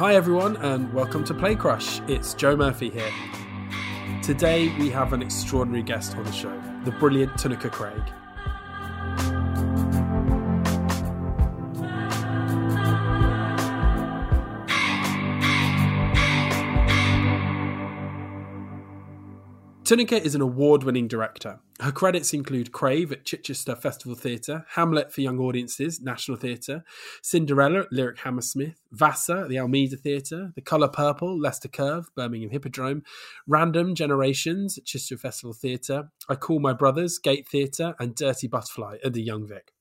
Hi, everyone, and welcome to Play Crush. It's Joe Murphy here. Today, we have an extraordinary guest on the show, the brilliant Tinuke Craig. Tinuke is an award winning director. Her credits include Crave at Chichester Festival Theatre, Hamlet for Young Audiences, National Theatre, Cinderella at Lyric Hammersmith, Vassa at the Almeida Theatre, The Colour Purple, Leicester Curve, Birmingham Hippodrome, Random Generations at Chichester Festival Theatre, I Call My Brothers, Gate Theatre, and Dirty Butterfly at the Young Vic.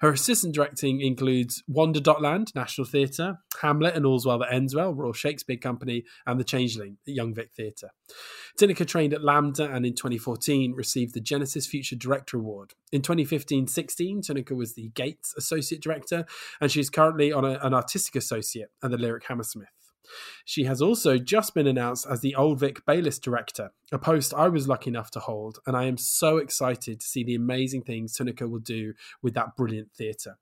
Her assistant directing includes Wonder Dotland, National Theatre, Hamlet and All's Well That Ends Well, Royal Shakespeare Company, and The Changeling at Young Vic Theatre. Tinuke trained at LAMDA and in 2014 received the Genesis Future Director Award. In 2015 16, Tinuke was the Gate's Associate Director, and she's currently on a, an Artistic Associate at the Lyric Hammersmith. She has also just been announced as the Old Vic Baylis Director, a post I was lucky enough to hold, and I am so excited to see the amazing things Tinuke will do with that brilliant theatre.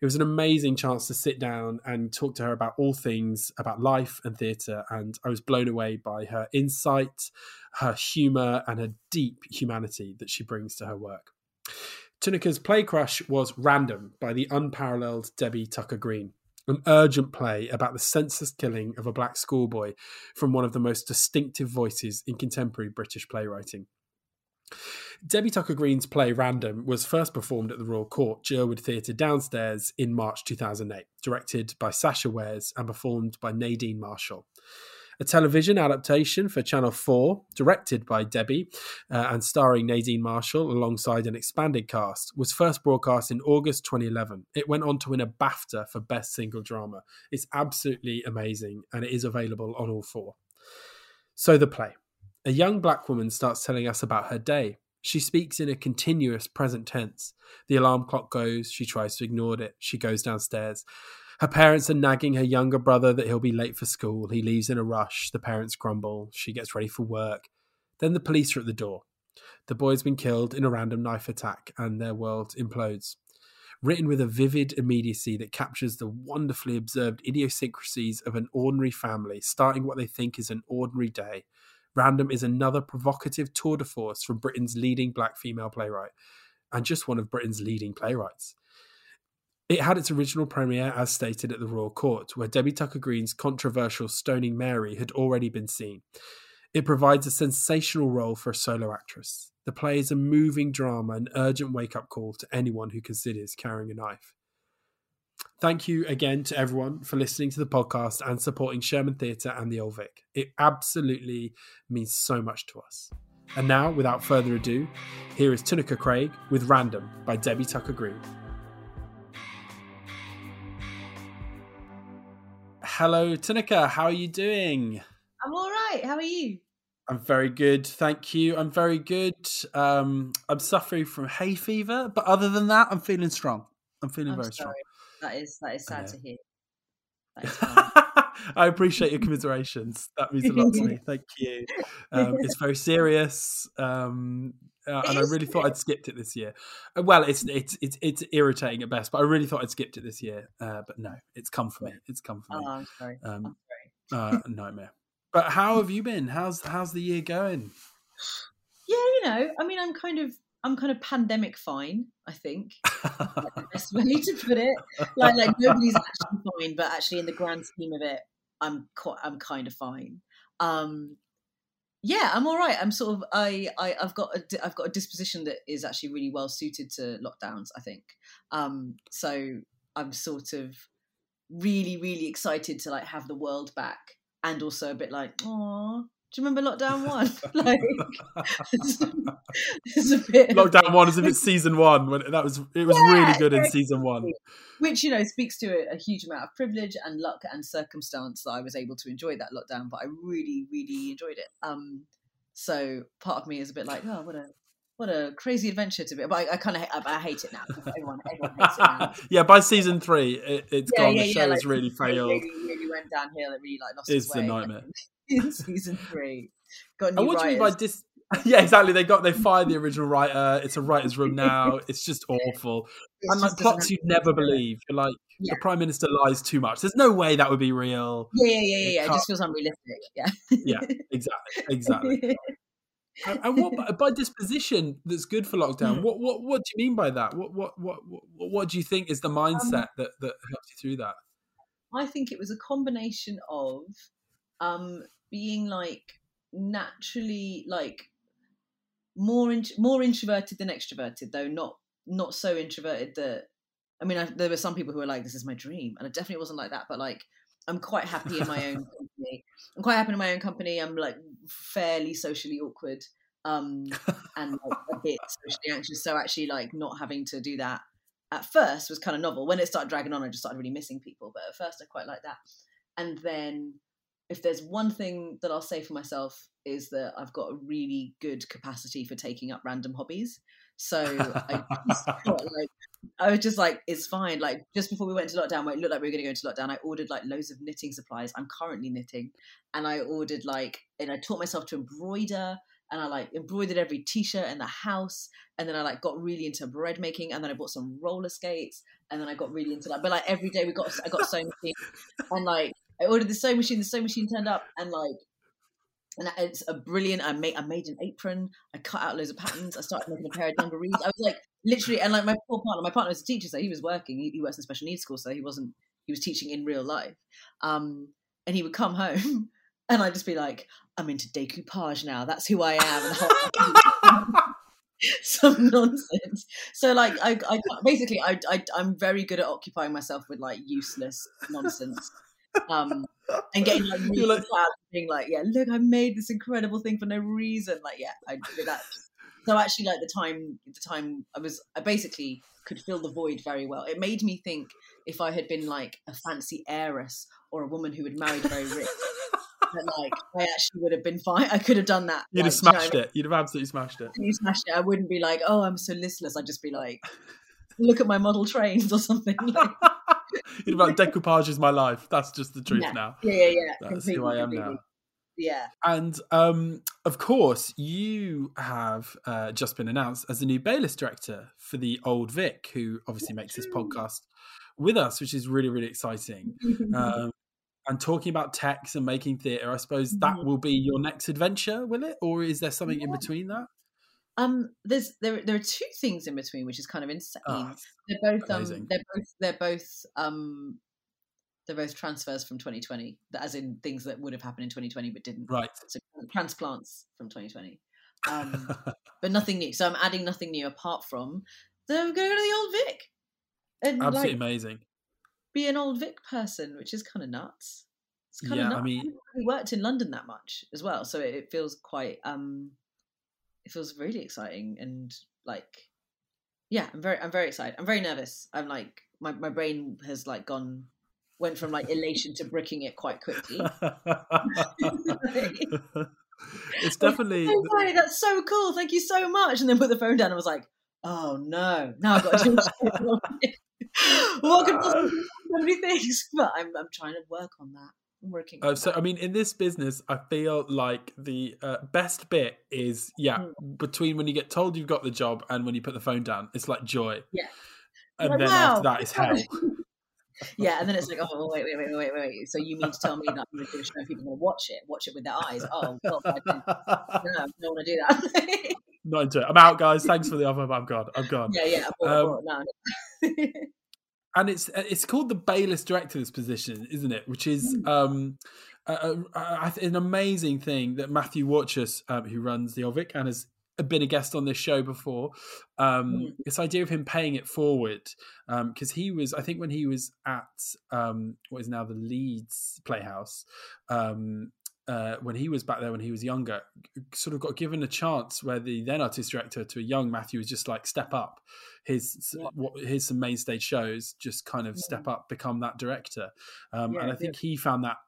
It was an amazing chance to sit down and talk to her about all things about life and theatre, and I was blown away by her insight, her humour, and her deep humanity that she brings to her work. Tinuke's play crush was Random by the unparalleled Debbie Tucker Green an urgent play about the senseless killing of a black schoolboy from one of the most distinctive voices in contemporary British playwriting. Debbie Tucker Green's play Random was first performed at the Royal Court, Jerwood Theatre downstairs in March 2008, directed by Sacha Wares and performed by Nadine Marshall a television adaptation for Channel 4, directed by Debbie uh, and starring Nadine Marshall alongside an expanded cast, was first broadcast in August 2011. It went on to win a BAFTA for Best Single Drama. It's absolutely amazing and it is available on all four. So, the play. A young black woman starts telling us about her day. She speaks in a continuous present tense. The alarm clock goes, she tries to ignore it, she goes downstairs. Her parents are nagging her younger brother that he'll be late for school. He leaves in a rush. The parents grumble. She gets ready for work. Then the police are at the door. The boy's been killed in a random knife attack, and their world implodes. Written with a vivid immediacy that captures the wonderfully observed idiosyncrasies of an ordinary family, starting what they think is an ordinary day. Random is another provocative tour de force from Britain's leading black female playwright, and just one of Britain's leading playwrights. It had its original premiere, as stated, at the Royal Court, where Debbie Tucker Green's controversial Stoning Mary had already been seen. It provides a sensational role for a solo actress. The play is a moving drama, an urgent wake up call to anyone who considers carrying a knife. Thank you again to everyone for listening to the podcast and supporting Sherman Theatre and the Old Vic. It absolutely means so much to us. And now, without further ado, here is Tinuke Craig with Random by Debbie Tucker Green. Hello, Tinuke. How are you doing? I'm all right. How are you? I'm very good, thank you. I'm very good. Um, I'm suffering from hay fever, but other than that, I'm feeling strong. I'm feeling I'm very strong. That is that is sad to hear. I appreciate your commiserations. That means a lot to me. Thank you. Um, it's very serious. Um, uh, and I really thought I'd skipped it this year. Uh, well, it's it's it's it's irritating at best, but I really thought I'd skipped it this year. Uh, but no, it's come for me. It's come for me. Oh, I'm sorry. Um, I'm sorry. uh, nightmare. But how have you been? How's how's the year going? Yeah, you know, I mean, I'm kind of I'm kind of pandemic fine. I think the best way to put it. Like like nobody's actually fine, but actually in the grand scheme of it, I'm quite I'm kind of fine. Um, yeah, I'm all right. I'm sort of I, I I've got a I've got a disposition that is actually really well suited to lockdowns. I think. Um, so I'm sort of really really excited to like have the world back, and also a bit like, oh, do you remember Lockdown One? like, it's, it's, a bit Lockdown One is if it's season one when that was it was yeah, really good in season one, which you know speaks to a, a, huge amount of privilege and luck and circumstance that I was able to enjoy that lockdown. But I really, really enjoyed it. Um, so part of me is a bit like, oh, what a what a crazy adventure to be. But I, I kind of I, I, hate it now. Everyone, everyone hates it now. yeah, by season three, it, has yeah, gone. Yeah, the show yeah, has really failed. Really, really went downhill. It really like lost it's its way. It's a nightmare in season three. Got new and what writers. do you mean by dis? yeah, exactly. They got they fired the original writer. It's a writer's room now. It's just awful. It's and like plots you'd never to do with it. believe. You're like Yeah. the prime minister lies too much. There's no way that would be real. Yeah, yeah, yeah, yeah. yeah. It just feels unrealistic. Yeah. Yeah, exactly, exactly. And, and what by- by disposition that's good for lockdown? Mm. What what what do you mean by that? What what what what, what do you think is the mindset that that helps you through that? I think it was a combination of um being like naturally like more in, more introverted than extroverted though not not so introverted that I mean I, there were some people who were like this is my dream and it definitely wasn't like that but like I'm quite happy in my own company I'm quite happy in my own company I'm like fairly socially awkward um and like, a bit socially anxious so actually like not having to do that at first was kind of novel. When it started dragging on, I just started really missing people. But at first, I quite like that. And then, if there's one thing that I'll say for myself is that I've got a really good capacity for taking up random hobbies. So I like I was just like, it's fine. Like just before we went into lockdown, where it looked like we were going to go into lockdown, I ordered like loads of knitting supplies. I'm currently knitting, and I ordered like, and I taught myself to embroider. And I like embroidered every t-shirt in the house, and then I like got really into bread making, and then I bought some roller skates, and then I got really into like, but like every day we got I got sewing machine, and like I ordered the sewing machine, the sewing machine turned up, and like, and it's a brilliant. I made I made an apron, I cut out loads of patterns, I started making a pair of dungarees. I was like literally, and like my poor partner, my partner was a teacher, so he was working. He, he works in special needs school, so he wasn't he was teaching in real life, um, and he would come home. And I'd just be like, I'm into decoupage now. That's who I am. Some nonsense. So like I, I basically I, I I'm very good at occupying myself with like useless nonsense. Um and getting like really like- being like, yeah, look, I made this incredible thing for no reason. Like, yeah, I did that. So actually like the time the time I was I basically could fill the void very well. It made me think if I had been like a fancy heiress or a woman who had married very rich, that like I actually would have been fine. I could have done that. You'd have like, do you know smashed it. You'd have absolutely smashed it. you smashed it, I wouldn't be like, oh, I'm so listless. I'd just be like, look at my model trains or something. Like, Be like, decoupage is my life. That's just the truth Yeah. now. yeah, yeah, yeah. That's who I am completely. now. Yeah. And um, of course, you have uh, just been announced as the new Baylis director for the Old Vic, who obviously makes this podcast with us, which is really, really exciting. Um, and talking about text and making theatre, I suppose that Mhm. will be your next adventure, will it? Or is there something in between that? Um, there's there there are two things in between, which is kind of insane. Oh, they're both um, they're both they're both um, they're both transfers from 2020, that- as in things that would have happened in 2020 but didn't. right. So transplants from 2020. Um, but nothing new. So I'm adding nothing new apart from I'm going to go to the old Vic and Absolutely like amazing. be an old Vic person, which is kind of nuts. It's kind Yeah, I of nuts. mean- haven't really worked in London that much as well, so it, it feels quite. um It feels really exciting and like, yeah, I'm very, I'm very excited. I'm very nervous. I'm like, my my brain has like gone, went from like elation to bricking it quite quickly. it's definitely Oh, that's so cool. Thank you so much. And then put the phone down and was like, oh no, now I've got to do what could possibly be so many things? But I'm, I'm trying to work on that. Working. Uh, so. I mean, in this business, I feel like the uh, best bit is yeah Mm. between when you get told you've got the job and when you put the phone down. It's like joy. Yeah. and Like, then wow, after that is hell. yeah, and then it's like, oh wait, wait, wait, wait, wait, wait. So you mean to tell me that I'm going to show people to watch it, watch it with their eyes? Oh, well, I didn't, no, I don't want to do that. Not into it. I'm out, guys. Thanks for the offer, but I'm gone. I'm gone. yeah, yeah, I Um, no, no. And it's uh, it's called the Baylis Director's position, isn't it? Which is Hmm. um, a, a, an amazing thing that Matthew Warchus, um, who runs the Ovic and has been a guest on this show before, um, Mm. this idea of him paying it forward because he was, I think, when he was at um, what is now the Leeds Playhouse. Uh, when he was back there when he was younger, sort of got given a chance where the then artist director to a young Matthew was just like step up. His Yeah. what his some main stage shows just kind of step up, become that director, um, Yeah, and I think he found that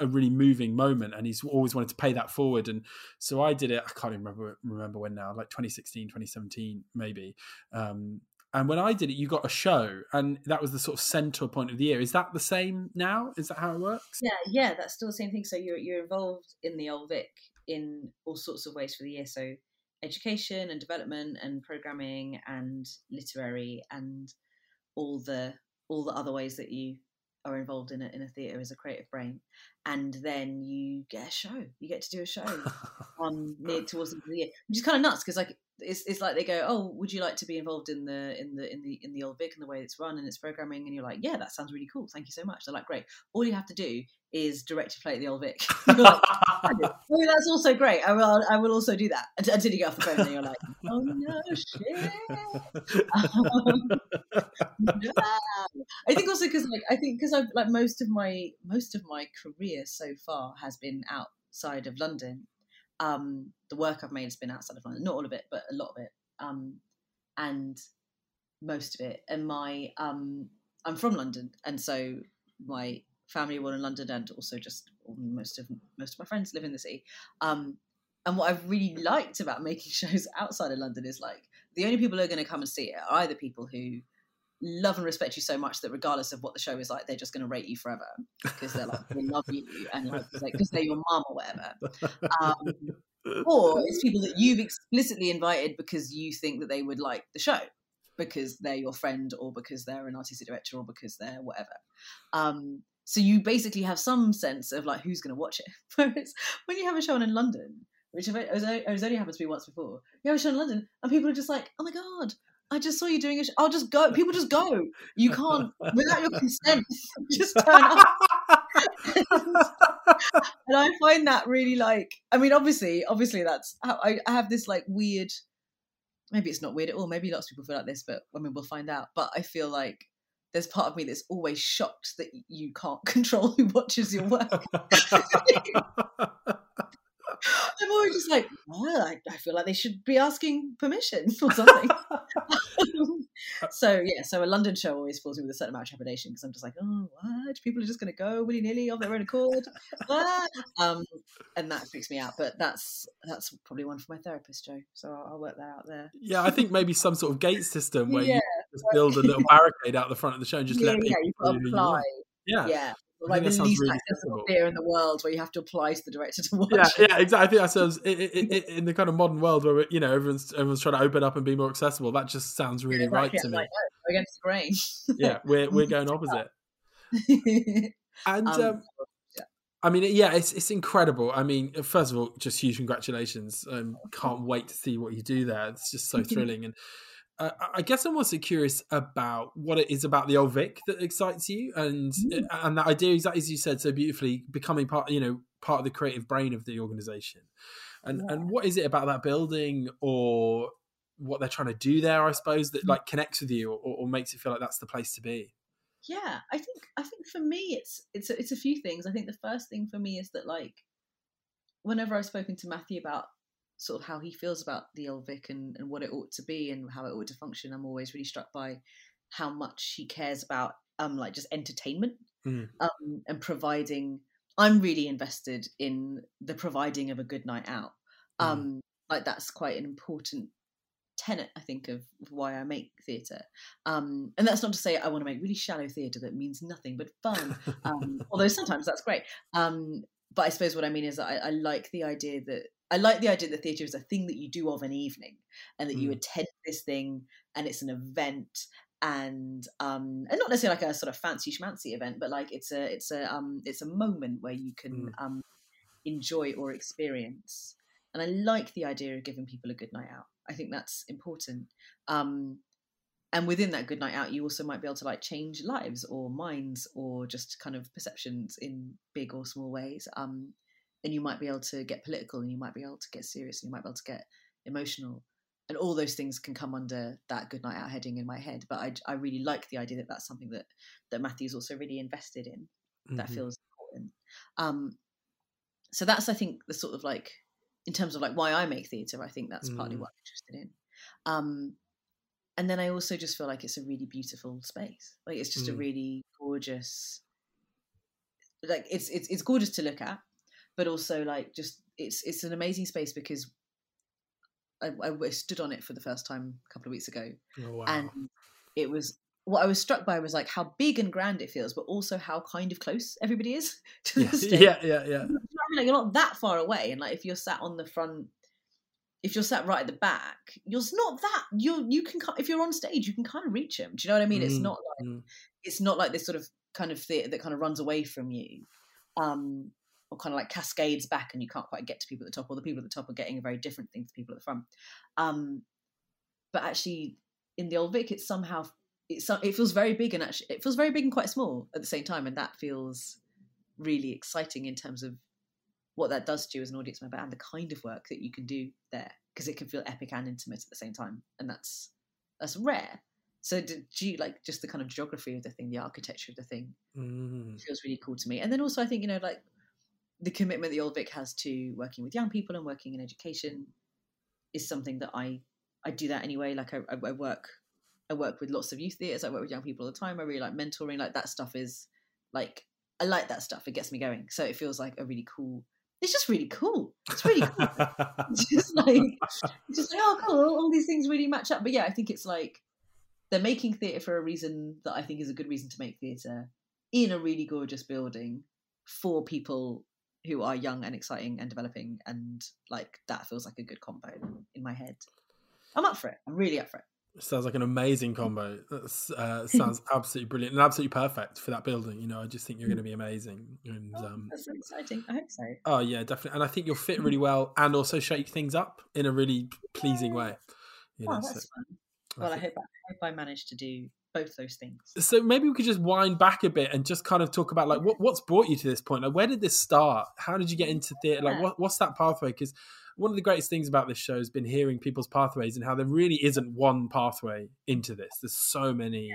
a really moving moment, and he's always wanted to pay that forward. And so I did it. I can't even remember remember when now, like 2016, 2017, maybe. Um, and when I did it, you got a show, and that was the sort of central point of the year. Is that the same now? Is that how it works? Yeah, yeah, that's still the same thing. So you're you're involved in the old Vic in all sorts of ways for the year. So education and development and programming and literary and all the all the other ways that you are involved in a, in a theatre as a creative brain, and then you get a show. You get to do a show on near towards the end of the year, which is kind of nuts because like it's, it's like they go, oh, would you like to be involved in the in the in the in the old Vic and the way it's run and its programming? And you're like, yeah, that sounds really cool. Thank you so much. They're like, great. All you have to do is direct a play at the old Vic. like, oh, that's also great. I will I will also do that until you get off the phone and you're like, oh no shit. Um. I think also because like I think because I've like most of my most of my career so far has been outside of London um, the work I've made has been outside of London, not all of it, but a lot of it, um, and most of it. And my um, I'm from London, and so my family were in London, and also just most of most of my friends live in the city. Um, and what I've really liked about making shows outside of London is like the only people who are going to come and see it are either people who love and respect you so much that regardless of what the show is like, they're just going to rate you forever because they're like they love you and like because they're your mom or whatever. Um, or it's people that you've explicitly invited because you think that they would like the show because they're your friend or because they're an artistic director or because they're whatever. Um, so you basically have some sense of like who's going to watch it. Whereas when you have a show on in London, which has only happened to me once before, you have a show in London and people are just like, oh my god, I just saw you doing a show. I'll just go. People just go. You can't, without your consent, just turn up. and, and I find that really like, I mean, obviously, obviously that's how I, I have this like weird, maybe it's not weird at all. Maybe lots of people feel like this, but I mean, we'll find out. But I feel like there's part of me that's always shocked that you can't control who watches your work. I'm always just like, well, I, I, feel like they should be asking permission or something. so yeah, so a London show always fills me with a certain amount of trepidation because I'm just like, oh, what? People are just going to go willy nilly of their own accord, um, and that freaks me out. But that's that's probably one for my therapist, Joe. So I'll, I'll work that out there. Yeah, I think maybe some sort of gate system where yeah. you just build a little barricade out the front of the show and just yeah, let yeah, people apply. Yeah. Yeah like the least really accessible fear in the world where you have to apply to the director to watch. Yeah, it. yeah, exactly. I think that sounds in, in, in, the kind of modern world where you know everyone's everyone's trying to open up and be more accessible. That just sounds really yeah, right to me. Like, no, against the grain. yeah, we're we're going opposite. and um, um, I mean, yeah, it's it's incredible. I mean, first of all, just huge congratulations. Um, can't wait to see what you do there. It's just so thrilling and uh, I guess I'm also curious about what it is about the old Vic that excites you, and mm. and that idea, exactly as you said so beautifully, becoming part, you know, part of the creative brain of the organization, and yeah. and what is it about that building or what they're trying to do there? I suppose that mm. like connects with you or, or makes you feel like that's the place to be. Yeah, I think I think for me it's it's a, it's a few things. I think the first thing for me is that like whenever I've spoken to Matthew about sort of how he feels about the old Vic and, and what it ought to be and how it ought to function, I'm always really struck by how much he cares about um like just entertainment mm. um and providing I'm really invested in the providing of a good night out. Mm. Um like that's quite an important tenet I think of why I make theatre. Um and that's not to say I want to make really shallow theatre that means nothing but fun. Um although sometimes that's great. Um but I suppose what I mean is I, I like the idea that I like the idea that theatre is a thing that you do of an evening and that mm. you attend this thing and it's an event and um and not necessarily like a sort of fancy schmancy event but like it's a it's a um it's a moment where you can mm. um enjoy or experience and I like the idea of giving people a good night out I think that's important um and within that good night out you also might be able to like change lives or minds or just kind of perceptions in big or small ways um and you might be able to get political and you might be able to get serious and you might be able to get emotional and all those things can come under that good night out heading in my head but i, I really like the idea that that's something that that matthew's also really invested in that mm-hmm. feels important um so that's i think the sort of like in terms of like why i make theatre i think that's mm. partly what i'm interested in um and then i also just feel like it's a really beautiful space like it's just mm. a really gorgeous like it's it's it's gorgeous to look at but also like just it's it's an amazing space because I, I stood on it for the first time a couple of weeks ago, oh, wow. and it was what I was struck by was like how big and grand it feels, but also how kind of close everybody is to the stage. Yeah, yeah, yeah. mean, like you're not that far away, and like if you're sat on the front, if you're sat right at the back, you're not that you you can if you're on stage, you can kind of reach them. Do you know what I mean? It's Mm, not like mm. it's not like this sort of kind of theatre that kind of runs away from you, um, or kind of like cascades back, and you can't quite get to people at the top, or the people at the top are getting a very different thing to people at the front. Um, but actually, in the old Vic, it's somehow it's it feels very big and actually it feels very big and quite small at the same time, and that feels really exciting in terms of what that does to you as an audience member and the kind of work that you can do there because it can feel epic and intimate at the same time, and that's that's rare. So do, do you like just the kind of geography of the thing, the architecture of the thing Mm. feels really cool to me. And then also I think, you know, like the commitment the old Vic has to working with young people and working in education is something that I I do that anyway. Like I, I work I work with lots of youth theatres, I work with young people all the time. I really like mentoring, like that stuff is like I like that stuff. It gets me going. So it feels like a really cool it's just really cool. It's really cool. It's just like it's just like, oh cool, all, all these things really match up. But yeah, I think it's like they're making theatre for a reason that I think is a good reason to make theatre in a really gorgeous building for people who are young and exciting and developing and like that feels like a good combo in my head. I'm up for it. I'm really up for it. Sounds like an amazing combo. That uh, sounds absolutely brilliant and absolutely perfect for that building. You know, I just think you're going to be amazing. And Oh, um, that's so exciting. I hope so. oh yeah, definitely. And I think you'll fit really well and also shake things up in a really pleasing way. You know, Oh, so that's fun. Well, I think- hope I, I hope I managed to do both those things. so maybe we could just wind back a bit and just kind of talk about like what, what's brought you to this point? Like where did this start? How did you get into theatre like what, what's that pathway? Because one of the greatest things about this show has been hearing people's pathways and how there really isn't one pathway into this. There's so many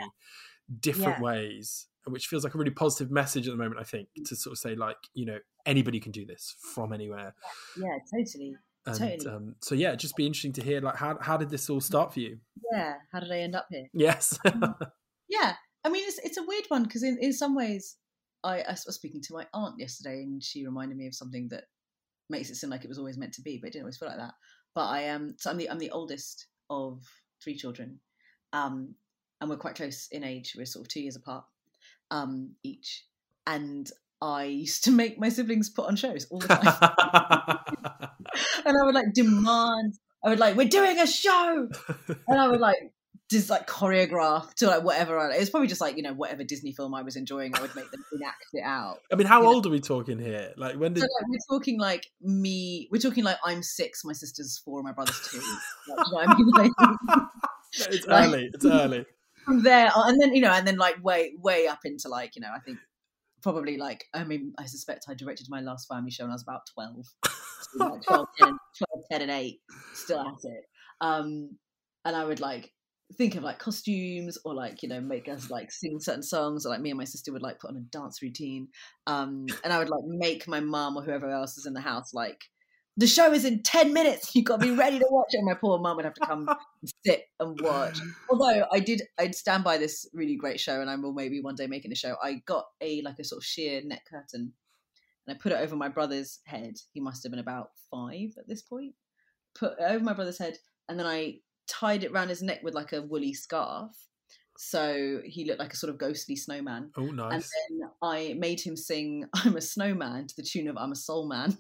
different Yeah. ways which feels like a really positive message at the moment i think to sort of say like you know anybody can do this from anywhere. Yeah, totally. And Totally. um, so yeah it'd just be interesting to hear like how, how did this all start for you Yeah. How did I end up here? yes Yeah, I mean it's it's a weird one because in, in some ways I, I was speaking to my aunt yesterday and she reminded me of something that makes it seem like it was always meant to be, but it didn't always feel like that. But I am so I'm the I'm the oldest of three children, um, and we're quite close in age. We're sort of two years apart, um, each, and I used to make my siblings put on shows all the time, and I would like demand. I would like, we're doing a show, and I would like just like choreograph to like whatever. I, it was probably just like you know whatever Disney film I was enjoying. I would make them enact it out. i mean how You know. old are we talking here like when did So like, we're talking like me. We're talking like I'm six, my sister's four, my brother's two. Like, you know what I mean? Like, it's Like- early it's early from there, uh, and then you know, and then like way way up into like you know, I think probably like I mean, I suspect I directed my last family show when I was about twelve. So, like 12, 10, 12, 10 and eight, still at it. Um, and I would like think of like costumes or like you know make us like sing certain songs or like me and my sister would like put on a dance routine um and i would like make my mum or whoever else is in the house like the show is in 10 minutes. You've got to be ready to watch it. And my poor mum would have to come and sit and watch. Although i did i'd stand by this really great show and i will maybe one day making a show. I got a like a sort of sheer net curtain and i put it over my brother's head. He must have been about five at this point. Put it over my brother's head and then i tied it around his neck with like a woolly scarf. So he looked like a sort of ghostly snowman. Oh nice. and then I made him sing I'm a Snowman to the tune of I'm a Soul Man.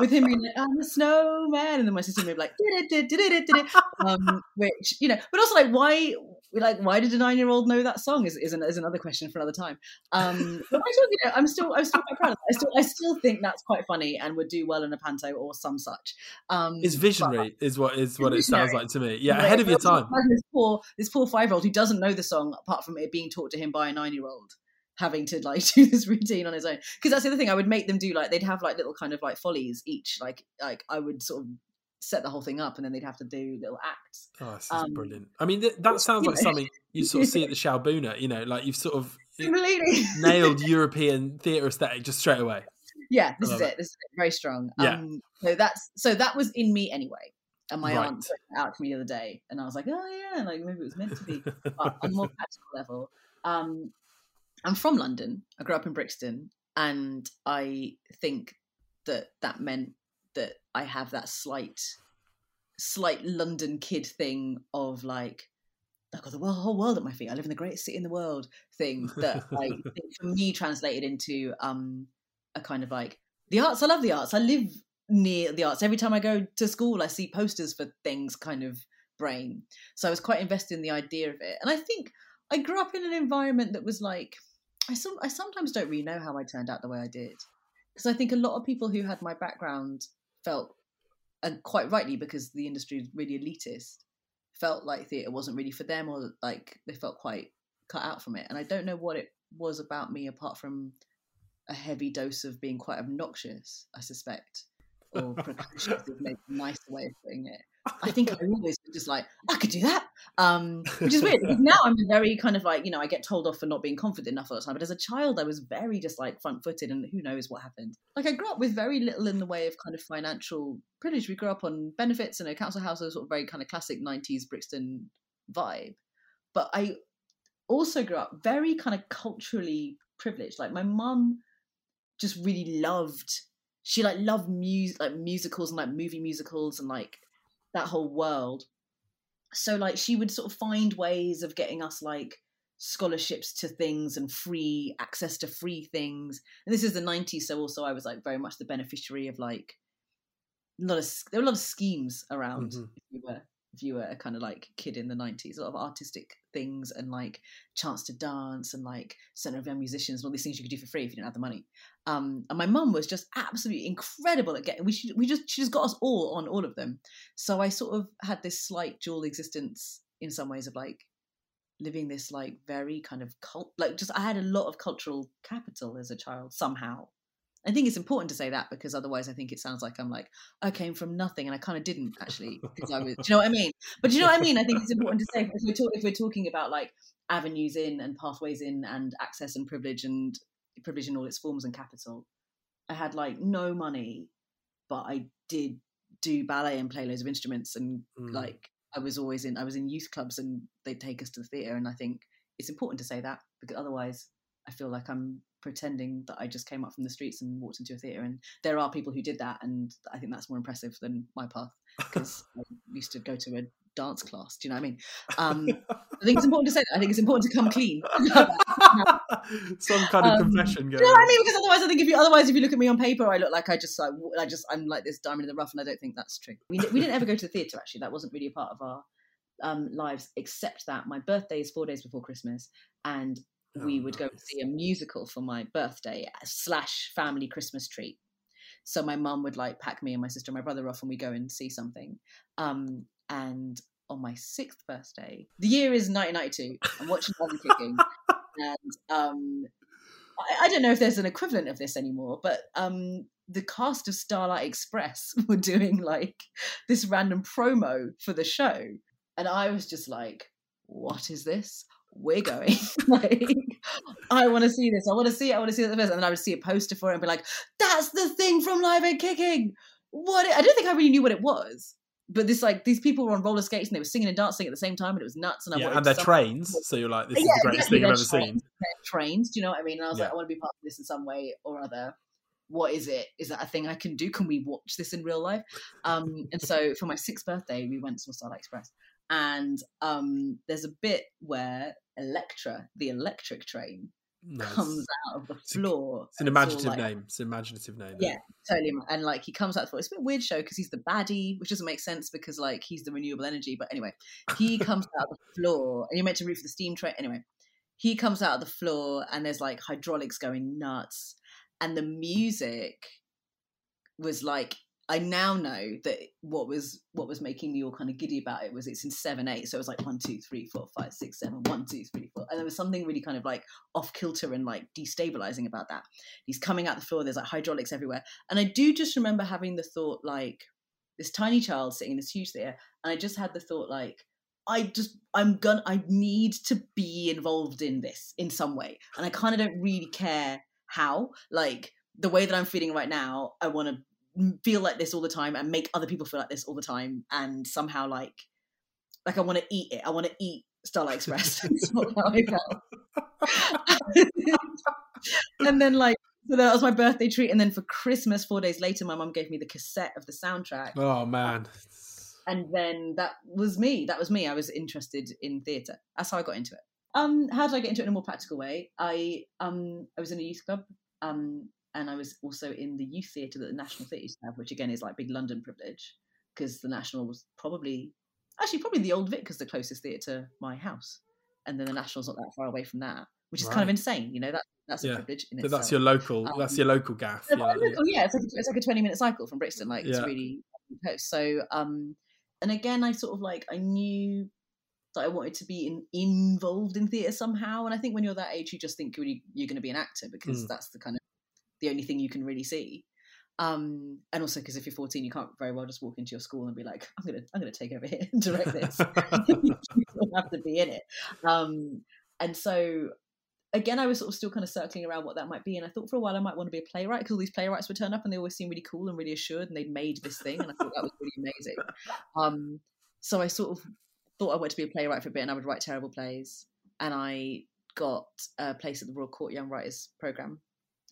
With him being like, I'm a snowman, and then my sister would be like, "Did-it-did-it-did-it-did-it," um, which you know, but also like, why, like, why did a nine-year-old know that song? Is is, an, is another question for another time. Um, but I still, you know, I'm still, I'm still quite proud of it. I still, I still think that's quite funny and would do well in a panto or some such. Um, It's but- visionary, is what is what it sounds like to me. Yeah, ahead of your time. This poor, this poor five-year-old who doesn't know the song apart from it being taught to him by a nine-year-old, having to like do this routine on his own. Because that's the other thing. I would make them do like they'd have like little kind of like follies each. Like like I would sort of set the whole thing up, and then they'd have to do little acts. Oh, this is um, brilliant. I mean, th- that sounds like know. something you sort of see at the Schaubühne. You know, like you've sort of nailed European theatre aesthetic just straight away. yeah, this is love it. This is it. very strong. Yeah. Um, so that's so that was in me anyway. And my Right. aunt out to me the other day, and I was like, oh yeah, like maybe it was meant to be. on a more practical level, um, I'm from London. I grew up in Brixton, and I think that that meant that I have that slight, slight London kid thing of like I've got the whole world at my feet. I live in the greatest city in the world thing that like for me translated into um a kind of like the arts. I love the arts. I live near the arts. Every time I go to school, I see posters for things kind of brain. So I was quite invested in the idea of it. And I think I grew up in an environment that was like I some I sometimes don't really know how I turned out the way I did. Because I think a lot of people who had my background felt and quite rightly because the industry is really elitist, felt like theatre wasn't really for them or like they felt quite cut out from it. And I don't know what it was about me apart from a heavy dose of being quite obnoxious, I suspect, or precocious is maybe a nicer way of putting it. I think I always just like, I could do that. Um, which is weird now I'm very kind of like, you know, I get told off for not being confident enough all the time. But as a child, I was very just like front footed and who knows what happened. Like I grew up with very little in the way of kind of financial privilege. We grew up on benefits and a council house, a sort of very kind of classic 90s Brixton vibe. But I also grew up very kind of culturally privileged. Like my mum just really loved she like loved music like musicals and like movie musicals and like that whole world. So like she would sort of find ways of getting us like scholarships to things and free access to free things. And this is the 90s, so also I was like very much the beneficiary of like a lot of there were a lot of schemes around Mhm. Were a kind of like kid in the 90s a lot of artistic things and like chance to dance and like centre of young musicians and all these things you could do for free if you didn't have the money. Um and my mum was just absolutely incredible at getting we should, we just she just got us all on all of them. So i sort of had this slight dual existence in some ways of like living this like very kind of cult like just i had a lot of cultural capital as a child somehow I think it's important to say that because otherwise I think it sounds like I'm like I came from nothing and I kind of didn't actually because I was. Do you know what I mean? But do you know what I mean? I think it's important to say if we're, talk, if we're talking about like avenues in and pathways in and access and privilege and privilege in all its forms and capital. I had like no money, but I did do ballet and play loads of instruments and Mm. like I was always in I was in youth clubs and they'd take us to the theatre and I think it's important to say that because otherwise I feel like I'm pretending that I just came up from the streets and walked into a theatre and there are people who did that and I think that's more impressive than my path because I used to go to a dance class do you know what I mean um, I think it's important to say that I think it's important to come clean Some kind of Um, confession going you know what I mean? Because otherwise, I think if you otherwise if you look at me on paper, I look like I just like I just I'm like this diamond in the rough, and I don't think that's true. We we didn't ever go to the theatre actually. That wasn't really a part of our um, lives, except that my birthday is four days before Christmas, and we Oh, would go nice. see a musical for my birthday slash family Christmas treat. So my mum would like pack me and my sister and my brother off, and we go and see something. Um, and on my sixth birthday, the year is 1992. I'm watching Modern Kicking, and um, I, I don't know if there's an equivalent of this anymore, but um, the cast of Starlight Express were doing like this random promo for the show, and I was just like, "What is this? We're going! like, I want to see this. I want to see it. I want to see it." And then I would see a poster for it and be like, "That's the thing from Live and Kicking." What? I don't think I really knew what it was. But this, like, these people were on roller skates and they were singing and dancing at the same time, and it was nuts. And I Yeah, and they're trains, so you're like, this is Yeah, the greatest thing I've ever seen. trained, they're trained. Do you know what I mean? And I was like, I want to be part of this in some way or other. What is it? Is that a thing I can do? Can we watch this in real life? Um, and so for my sixth birthday, we went to Starlight Express, and um, there's a bit where Electra, the electric train, Nice. comes out of the floor. It's an imaginative like, name. It's an imaginative name. Yeah. Totally, and like he comes out of the floor. it's a bit weird show because he's the baddie, which doesn't make sense because like he's the renewable energy. But anyway, he comes out of the floor, and you're meant to root for the steam train. Anyway, he comes out of the floor, and there's like hydraulics going nuts, and the music was like I now know that what was what was making me all kind of giddy about it was it's in seven eight, so it was like one two three four five six seven one two three four, and there was something really kind of like off kilter and like destabilizing about that. He's coming out the floor. There's like hydraulics everywhere, and I do just remember having the thought like this tiny child sitting in this huge theater, and I just had the thought like I just I'm gonna I need to be involved in this in some way, and I kind of don't really care how. Like the way that I'm feeling right now, I want to feel like this all the time and make other people feel like this all the time, and somehow like like I want to eat it. I want to eat Starlight Express. That's not how I felt. and then like so that was my birthday treat, and then for Christmas, four days later, my mum gave me the cassette of the soundtrack. Oh man. and then that was me. That was me. I was interested in theatre. That's how I got into it. Um, how did I get into it in a more practical way? I um, I was in a youth club, um, and I was also in the youth theatre that the National Theatre used to have, which again is like big London privilege, because the National was probably actually probably the Old Vic is the closest theatre to my house, and then the National's not that far away from that, which is right. kind of insane. You know that that's a yeah. privilege. In so itself. that's your local. Um, that's your local gaff. Yeah, local, yeah. it's like it's like a twenty minute cycle from Brixton. Like it's really close. So um, and again, I sort of like I knew that I wanted to be in, involved in theatre somehow. And I think when you're that age, you just think you're, you're going to be an actor because mm. that's the kind of the only thing you can really see. Um, and also because if you're 14, you can't very well just walk into your school and be like, "I'm gonna, I'm gonna take over here and direct this." you have to be in it. Um, and so again, I was sort of still kind of circling around what that might be. And I thought for a while I might want to be a playwright because all these playwrights would turn up and they always seem really cool and really assured and they'd made this thing. And I thought that was really amazing. Um, so I sort of thought I wanted to be a playwright for a bit and I would write terrible plays. And I got a place at the Royal Court Young Writers Programme.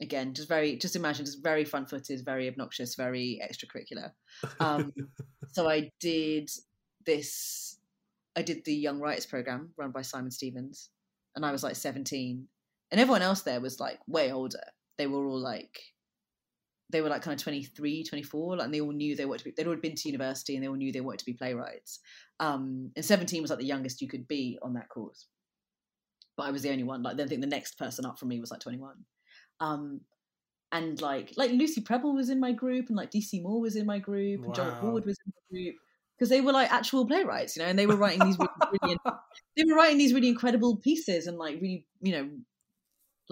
Again, just very, just imagine, just very front footed, very obnoxious, very extracurricular. Um, so I did this, I did the Young Writers Programme run by Simon Stephens. And I was like 17. And everyone else there was like way older. They were all like they were like kind of 23 24 like, and they all knew they wanted to be they'd already been to university and they all knew they wanted to be playwrights um, and 17 was like the youngest you could be on that course but i was the only one like i think the next person up from me was like 21 um, and like like lucy prebble was in my group and like dc moore was in my group wow. and joel Ward was in my group because they were like actual playwrights you know and they were writing these really, really they were writing these really incredible pieces and like really you know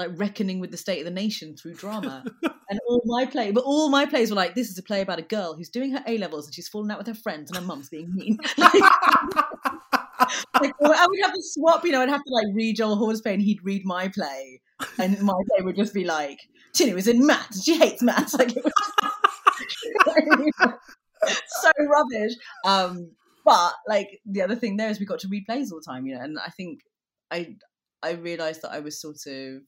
like reckoning with the state of the nation through drama. and all my play, but all my plays were like, this is a play about a girl who's doing her A levels and she's falling out with her friends and her mum's being mean. like, I would have to swap, you know, I'd have to like read Joel Ward's play and he'd read my play, and my day would just be like, Tinny was in maths. She hates maths. Like it was so rubbish. Um, but like the other thing there is we got to read plays all the time, you know, and I think I I realized that I was sort of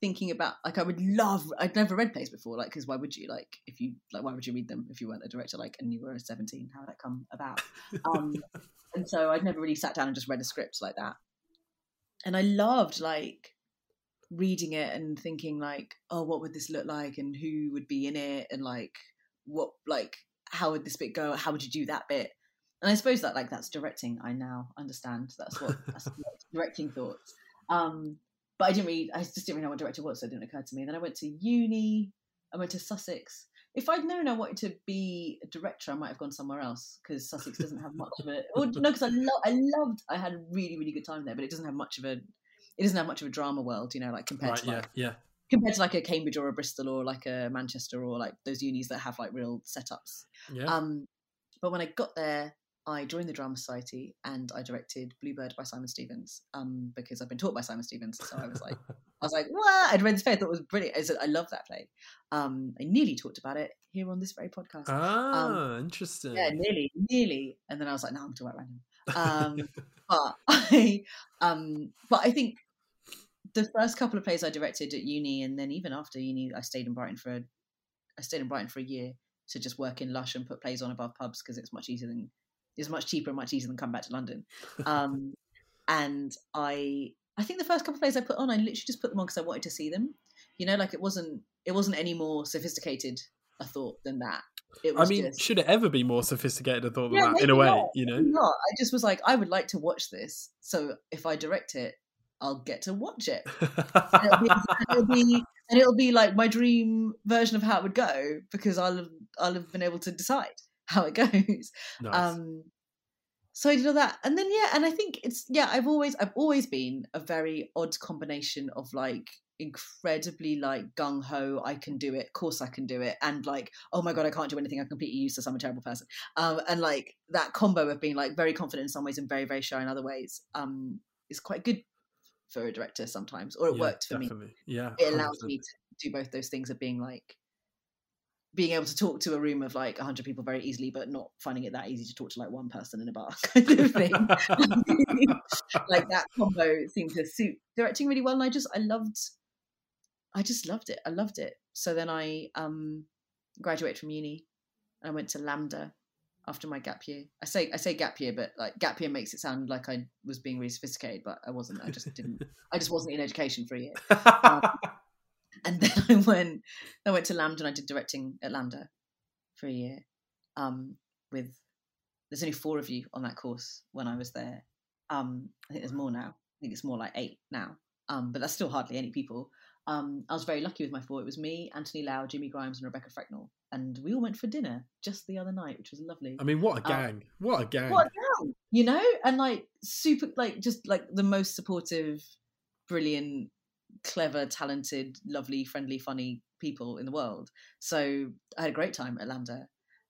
thinking about like I would love I'd never read plays before like because why would you? Like if you like why would you read them if you weren't a director like and you were 17 how would that come about? Um and so I'd never really sat down and just read a script like that. And I loved like reading it and thinking like oh what would this look like and who would be in it and like what like how would this bit go how would you do that bit and I suppose that like that's directing I now understand that's what that's directing thoughts um but I didn't really, I just didn't really know what director was, so it didn't occur to me. And then I went to uni, I went to Sussex. If I'd known I wanted to be a director, I might have gone somewhere else because Sussex doesn't have much of it. Or no, because I, lo- I loved, I had a really, really good time there, but it doesn't have much of a, it doesn't have much of a drama world, you know, like compared right, to like, yeah, yeah. compared to like a Cambridge or a Bristol or like a Manchester or like those unis that have like real setups. Yeah. Um, but when I got there, I joined the Drama Society and I directed Bluebird by Simon Stephens um, because I've been taught by Simon Stephens. So I was like, I was like, what? I'd read this play, I thought it was brilliant. I said, I love that play. Um, I nearly talked about it here on this very podcast. Ah, um, interesting. Yeah, nearly, nearly. And then I was like, no, I'm talking about random. Um, but I, um, but I think the first couple of plays I directed at uni, and then even after uni, I stayed in Brighton for a, I stayed in Brighton for a year to just work in Lush and put plays on above pubs because it's much easier than is much cheaper and much easier than come back to London. Um, and I I think the first couple of plays I put on, I literally just put them on because I wanted to see them. You know, like it wasn't it wasn't any more sophisticated a thought than that. I mean, just, should it ever be more sophisticated a thought than yeah, that? In a way, not, you know. Not. I just was like, I would like to watch this. So if I direct it, I'll get to watch it. and, it'll be, and, it'll be, and it'll be like my dream version of how it would go because I'll have, I'll have been able to decide how it goes. Nice. Um, so I did all that, and then yeah, and I think it's yeah. I've always I've always been a very odd combination of like incredibly like gung ho. I can do it. Of course, I can do it. And like, oh my god, I can't do anything. I'm completely useless. I'm a terrible person. Um, and like that combo of being like very confident in some ways and very very shy in other ways um, is quite good for a director sometimes, or it yeah, worked for definitely. me. Yeah, it allows 100%. me to do both those things of being like being able to talk to a room of like 100 people very easily but not finding it that easy to talk to like one person in a bar kind of thing like that combo seemed to suit directing really well and i just i loved i just loved it i loved it so then i um graduated from uni and i went to LAMDA after my gap year. I say I say gap year, but like gap year makes it sound like I was being really sophisticated, but I wasn't. I just didn't. I just wasn't in education for a year. Um, and then I went I went to LAMDA and I did directing at LAMDA for a year. Um, with there's only four of you on that course when I was there. Um, I think there's more now. I think it's more like eight now. Um, but that's still hardly any people. Um, I was very lucky with my four. It was me, Anthony Lau, Jimmy Grimes, and Rebecca Frecknell, and we all went for dinner just the other night, which was lovely. I mean, what a gang! Um, what a gang! What a gang! You know, and like super, like just like the most supportive, brilliant, clever, talented, lovely, friendly, funny people in the world. So I had a great time at LAMDA,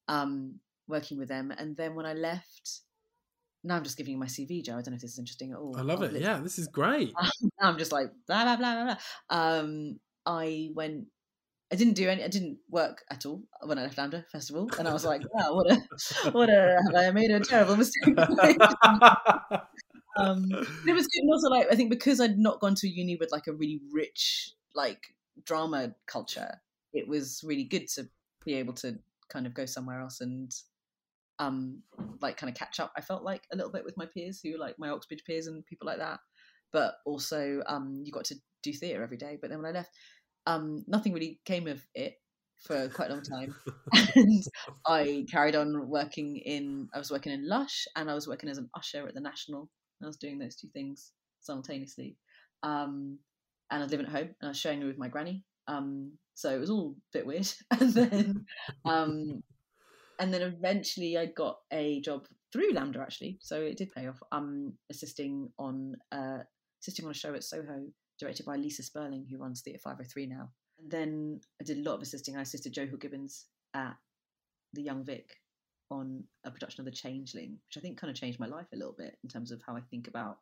um, working with them. And then when I left, now I'm just giving you my CV, Joe. I don't know if this is interesting at all. I love it. Yeah, this is great. now I'm just like blah blah blah blah blah. Um, I went. I didn't do any. I didn't work at all when I left LAMDA Festival, and I was like, "Wow, what a, what a! Have I made a terrible mistake?" um, it was good, and also like I think because I'd not gone to uni with like a really rich like drama culture, it was really good to be able to kind of go somewhere else and um like kind of catch up i felt like a little bit with my peers who like my oxbridge peers and people like that. But also um you got to do theatre every day but then when i left um nothing really came of it for quite a long time. And i carried on working in i was working in lush and i was working as an usher at the national. I was doing those two things simultaneously. Um and i was living at home and i was sharing it with my granny. Um so it was all a bit weird. And then um and then eventually I got a job through LAMDA actually, so it did pay off. I'm assisting on uh, assisting on a show at Soho, directed by Lisa Spirling, who runs Theatre 503 now. And then I did a lot of assisting. I assisted Joe Hill-Gibbins at the Young Vic on a production of The Changeling, which I think kind of changed my life a little bit in terms of how I think about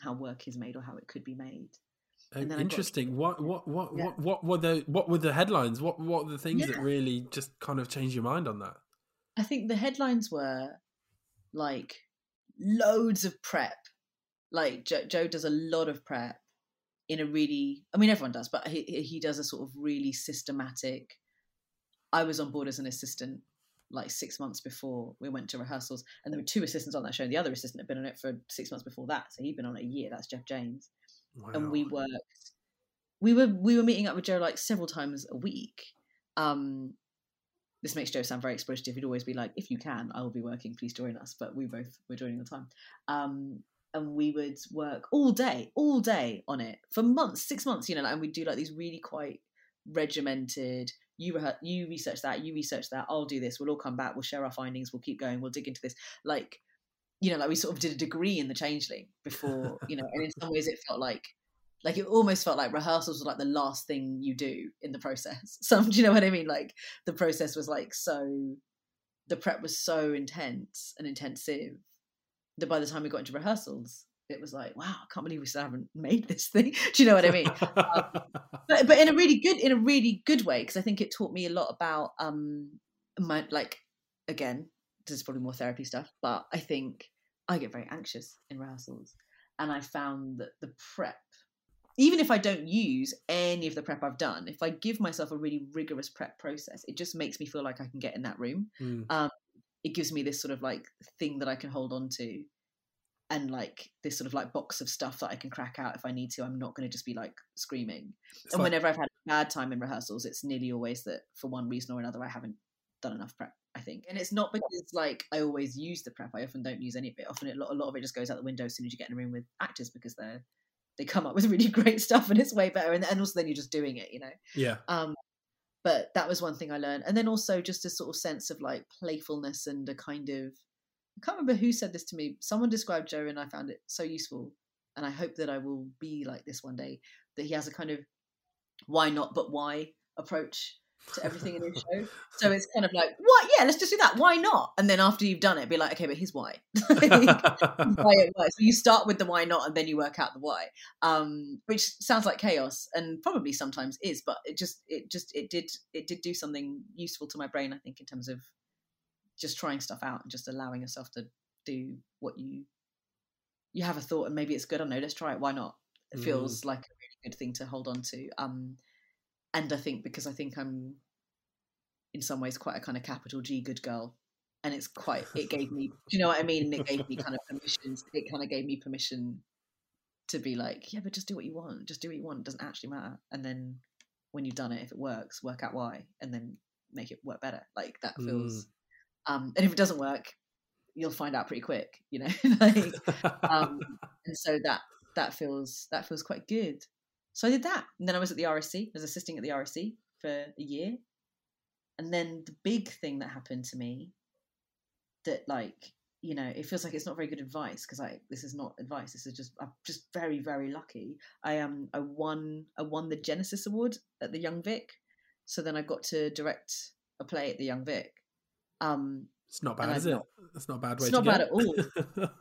how work is made or how it could be made. Interesting. What what what yeah. what what were the what were the headlines? What what were the things yeah. that really just kind of changed your mind on that? I think the headlines were like loads of prep. Like Joe, Joe does a lot of prep in a really. I mean, everyone does, but he he does a sort of really systematic. I was on board as an assistant like six months before we went to rehearsals, and there were two assistants on that show. The other assistant had been on it for six months before that, so he'd been on it a year. That's Jeff James wow. and we worked. We were we were meeting up with Joe like several times a week. Um, this makes Joe sound very exploitative. He'd always be like, "If you can, I will be working. Please join us." But we both were joining the time, um, and we would work all day, all day on it for months, six months. You know, like, and we'd do like these really quite regimented. You you research that, you research that. I'll do this. We'll all come back. We'll share our findings. We'll keep going. We'll dig into this. Like you know, like we sort of did a degree in the changeling before, you know, and in some ways it felt like like it almost felt like rehearsals was like the last thing you do in the process. Some do you know what I mean? Like the process was like so the prep was so intense and intensive that by the time we got into rehearsals, it was like, wow, I can't believe we still haven't made this thing. Do you know what I mean? um, but but in a really good in a really good way because I think it taught me a lot about um my like again this is probably more therapy stuff, but I think I get very anxious in rehearsals. And I found that the prep, even if I don't use any of the prep I've done, if I give myself a really rigorous prep process, it just makes me feel like I can get in that room. Mm. Um, it gives me this sort of like thing that I can hold on to and like this sort of like box of stuff that I can crack out if I need to. I'm not going to just be like screaming. It's and like... whenever I've had a bad time in rehearsals, it's nearly always that for one reason or another, I haven't done enough prep. I think. And it's not because like I always use the prep. I often don't use any of it. Often it, a lot of it just goes out the window as soon as you get in a room with actors because they're they come up with really great stuff and it's way better. And, and also then you're just doing it, you know. Yeah. Um, but that was one thing I learned. And then also just a sort of sense of like playfulness and a kind of I can't remember who said this to me. Someone described Joe and I found it so useful. And I hope that I will be like this one day. That he has a kind of why not but why approach to everything in his show. So it's kind of like, what? Yeah, let's just do that. Why not? And then after you've done it, be like, okay, but here's why. why it works. So you start with the why not, and then you work out the why. Um, which sounds like chaos, and probably sometimes is, but it just, it just, it did, it did do something useful to my brain. I think in terms of just trying stuff out and just allowing yourself to do what you you have a thought and maybe it's good. I don't know. Let's try it. Why not? It mm. feels like a really good thing to hold on to. Um, and I think because I think I'm in some ways quite a kind of capital G good girl, and it's quite. It gave me, do you know what I mean? It gave me kind of permission. It kind of gave me permission to be like, yeah, but just do what you want. Just do what you want. It doesn't actually matter. And then when you've done it, if it works, work out why, and then make it work better. Like that feels. Mm. Um, and if it doesn't work, you'll find out pretty quick. You know, like, um, and so that that feels that feels quite good. So I did that, and then I was at the RSC. I was assisting at the RSC for a year, and then the big thing that happened to me, that like you know, it feels like it's not very good advice because I this is not advice. This is just I'm just very very lucky. I um I won I won the Genesis Award at the Young Vic, so then I got to direct a play at the Young Vic. Um, it's not bad, is it? It's not a bad way. It's not get. bad at all.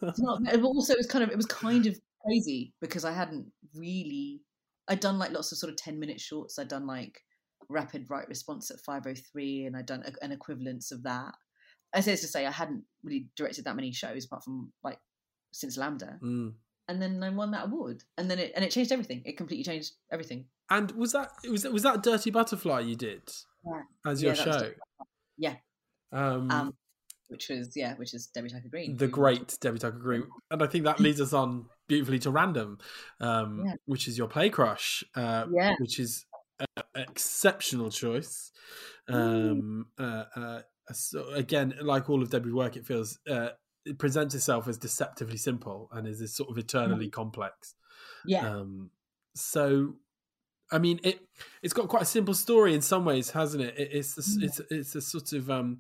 it's not. But also, it was kind of it was kind of crazy because I hadn't really. I'd done like lots of sort of ten minute shorts. I'd done like Rapid Write Response at five oh three, and I'd done an equivalence of that I say to say I hadn't really directed that many shows apart from like since LAMDA. Mm. And then I won that award, and then it and it changed everything. It completely changed everything. And was that was that, was that Dirty Butterfly you did yeah. as your yeah, show? Yeah. Um, um, which was yeah, which is Debbie Tucker Green, the great Debbie Tucker Green, and I think that leads us on beautifully to Random, um, yeah. which is your play crush, uh, yeah. which is an exceptional choice. Um, uh, uh, so again, like all of Debbie's work, it feels uh, it presents itself as deceptively simple and is this sort of eternally mm-hmm. complex. Yeah. Um, so, I mean, it it's got quite a simple story in some ways, hasn't it? it it's a, mm-hmm. it's it's a sort of um,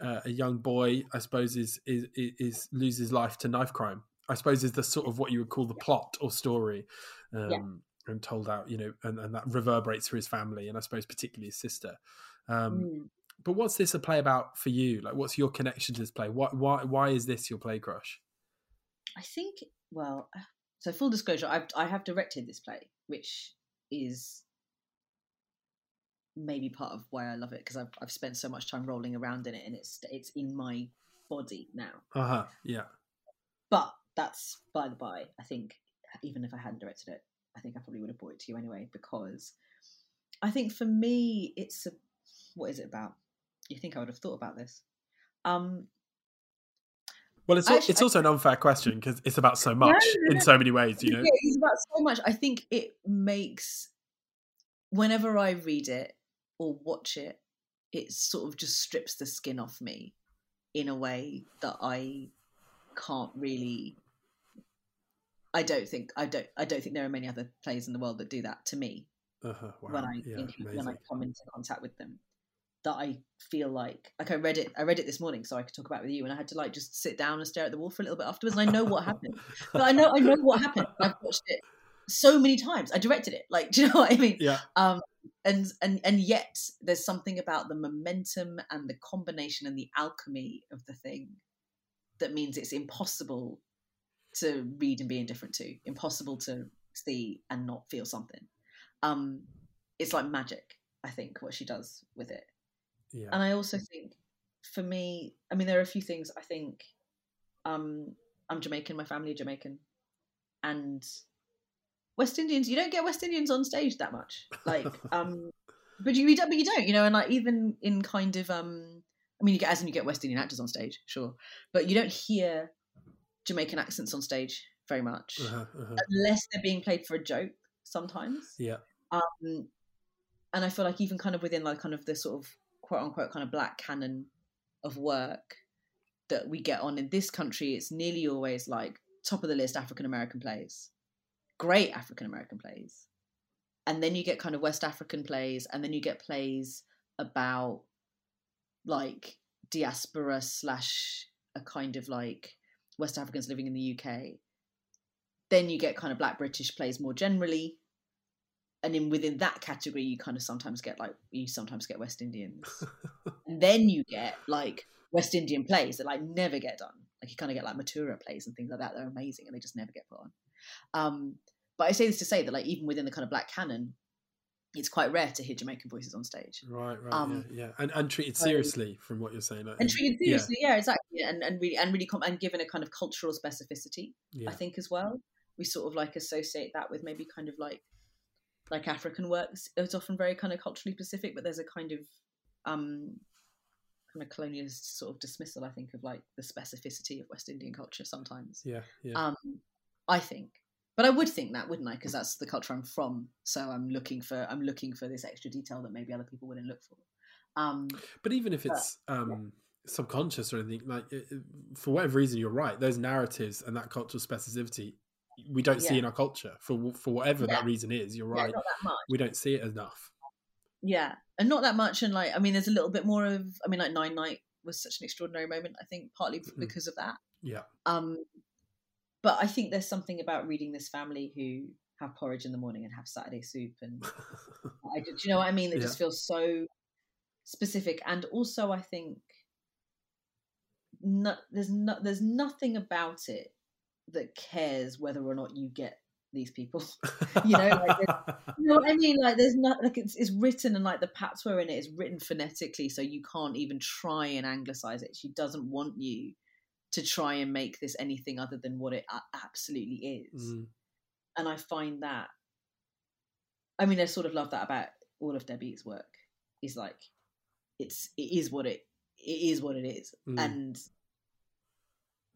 uh, a young boy, I suppose, is, is is loses life to knife crime. I suppose is the sort of what you would call the plot or story. Um, yeah. And told out, you know, and, and that reverberates through his family, and I suppose particularly his sister. Um, mm but what's this a play about for you? Like, what's your connection to this play? Why why why is this your play crush? I think well, so full disclosure, I've I have directed this play, which is maybe part of why I love it because I've I've spent so much time rolling around in it, and it's it's in my body now. Uh huh. Yeah. But that's by the by. I think even if I hadn't directed it, I think I probably would have brought it to you anyway because I think for me, it's a what is it about? you think I would have thought about this? Um, well, it's actually, it's also an unfair question because it's about so much no, in so many ways. You know, it's about so much. I think it makes whenever I read it or watch it, it sort of just strips the skin off me in a way that I can't really. I don't think I don't I don't think there are many other players in the world that do that to me. Uh-huh, wow. when I yeah, when I come into contact with them that I feel like like I read it I read it this morning so I could talk about it with you and I had to like just sit down and stare at the wall for a little bit afterwards and I know what happened. But I know I know what happened. I've watched it so many times. I directed it like do you know what I mean? Yeah. Um and and and yet there's something about the momentum and the combination and the alchemy of the thing that means it's impossible to read and be indifferent to impossible to see and not feel something um it's like magic I think what she does with it yeah. And I also think for me, I mean, there are a few things I think. Um, I'm Jamaican. My family are Jamaican, and West Indians. You don't get West Indians on stage that much, like. um, but you, don't. But you don't. You know, and like even in kind of. um I mean, you get as in you get West Indian actors on stage, sure, but you don't hear Jamaican accents on stage very much, uh-huh, uh-huh. unless they're being played for a joke. Sometimes, yeah. Um, and I feel like even kind of within like kind of the sort of quote unquote kind of black canon of work that we get on in this country, it's nearly always like top of the list African American plays, great African American plays. And then you get kind of West African plays, and then you get plays about like diaspora slash a kind of like West Africans living in the UK. Then you get kind of Black British plays more generally, and then within that category you kind of sometimes get like you sometimes get west indians. And then you get like west indian plays that like never get done. Like you kind of get like matura plays and things like that they're amazing and they just never get put on. Um but i say this to say that like even within the kind of black canon it's quite rare to hear Jamaican voices on stage. Right, right, um, yeah, yeah, and and treated seriously from what you're saying. Like, and treated seriously, yeah, yeah exactly, and and really and really com- and given a kind of cultural specificity, yeah. I think as well. We sort of like associate that with maybe kind of like like African works, it's often very kind of culturally specific, but there's a kind of um, kind of colonialist sort of dismissal, I think, of like the specificity of West Indian culture sometimes. Yeah, yeah. Um, I think, but I would think that, wouldn't I? Because that's the culture I'm from. So I'm looking for I'm looking for this extra detail that maybe other people wouldn't look for. Um, but even if it's um, subconscious or anything, like it, for whatever reason, you're right. Those narratives and that cultural specificity we don't see in our culture for for whatever Yeah. that reason is. You're yeah, right. not that much. We don't see it enough. Yeah, and not that much. And like, I mean, there's a little bit more of. I mean, like Nine Night was such an extraordinary moment. I think partly Mhm. because of that. Yeah. Um, but I think there's something about reading this family who have porridge in the morning and have Saturday soup, and I, do you know what I mean? It just feels so specific, and also I think no, there's no, there's nothing about it that cares whether or not you get these people. You know, like you know what I mean? Like there's not like it's it's written and like the patois in it is written phonetically, so you can't even try and anglicize it. She doesn't want you to try and make this anything other than what it absolutely is. Mm. And I find that I mean I sort of love that about all of Debbie's work. Is like it's it is what it it is what it is. Mm. And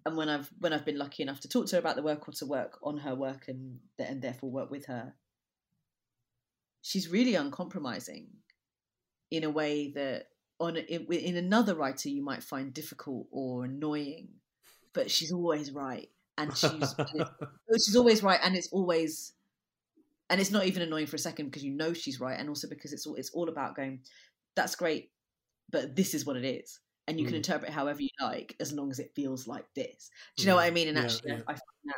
and when I've when I've been lucky enough to talk to her about the work or to work on her work and and therefore work with her, she's really uncompromising in a way that on in, in another writer you might find difficult or annoying, but she's always right and she's and she's always right and it's always and it's not even annoying for a second because you know she's right and also because it's all it's all about going that's great but this is what it is and you can Mm. interpret it however you like as long as it feels like this do you know what i mean and Yeah, actually I- yeah. I, find that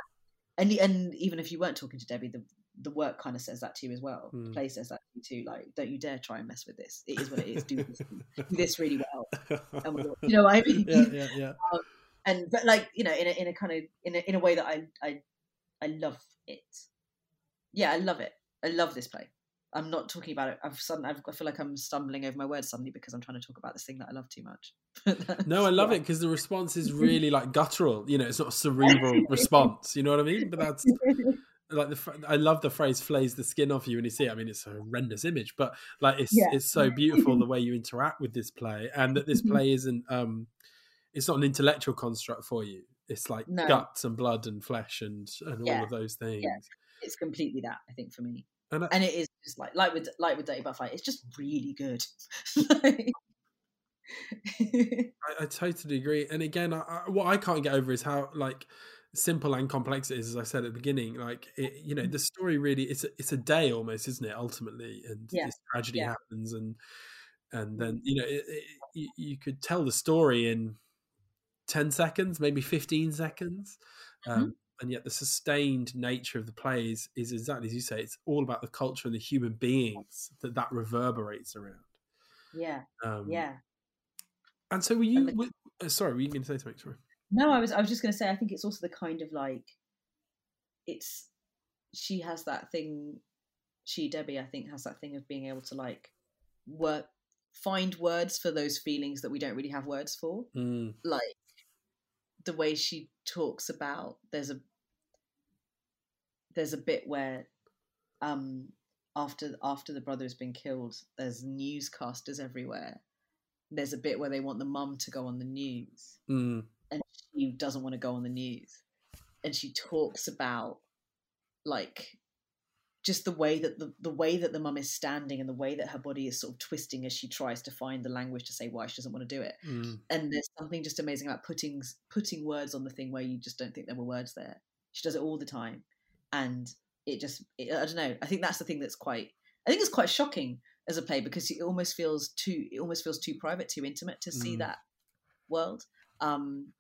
and and even if you weren't talking to debbie the the work kind of says that to you as well the Mm. play says that to you too like don't you dare try and mess with this it is what it is do this, do this really well and we'll, you know what i mean yeah, yeah, yeah. and but like you know in a in a kind of in a in a way that I I I love it. Yeah, I love it. I love this play. I'm not talking about it. I've suddenly I've, I feel like I'm stumbling over my words suddenly because I'm trying to talk about this thing that I love too much. No, I love it because the response is really like guttural. You know, it's not a cerebral response. You know what I mean? But that's like the. I love the phrase "flays the skin off you" when you see it. I mean, it's a horrendous image, but like it's Yeah. it's so beautiful the way you interact with this play, and that this play isn't. um It's not an intellectual construct for you. It's like No. guts and blood and flesh and and Yeah. all of those things. it's completely that I think for me, And I- and it is just like like with like with Dirty Butterfly. It's just really good. Like- I, I totally agree. And again, I, I, what I can't get over is how like simple and complex it is. As I said at the beginning, like it, you know, the mm-hmm. story really it's a, it's a day almost, isn't it? Ultimately, and Yeah. this tragedy Yeah. happens, and and mm-hmm. then you know, it, it, you could tell the story in ten seconds, maybe fifteen seconds. Um, and yet, the sustained nature of the play is, is exactly as you say. It's all about the culture and the human beings that that reverberates around. yeah, Um, yeah. And so, were you? Were- uh, sorry, were you going to say something? Sorry. No, I was I was just going to say I think it's also the kind of like it's she has that thing she Debbie I think has that thing of being able to like work find words for those feelings that we don't really have words for Mm, like the way she talks about there's a there's a bit where um after after the brother has been killed there's newscasters everywhere. There's a bit where they want the mum to go on the news. Mm, and she doesn't want to go on the news. And she talks about like just the way that the, the way that the mum is standing and the way that her body is sort of twisting as she tries to find the language to say why she doesn't want to do it. Mm. and there's something just amazing about putting putting words on the thing where you just don't think there were words there. She does it all the time. And it just it, i don't know. I think that's the thing that's quite i think it's quite shocking as a play because it almost feels too it almost feels too private too intimate to see Mm. that world. Um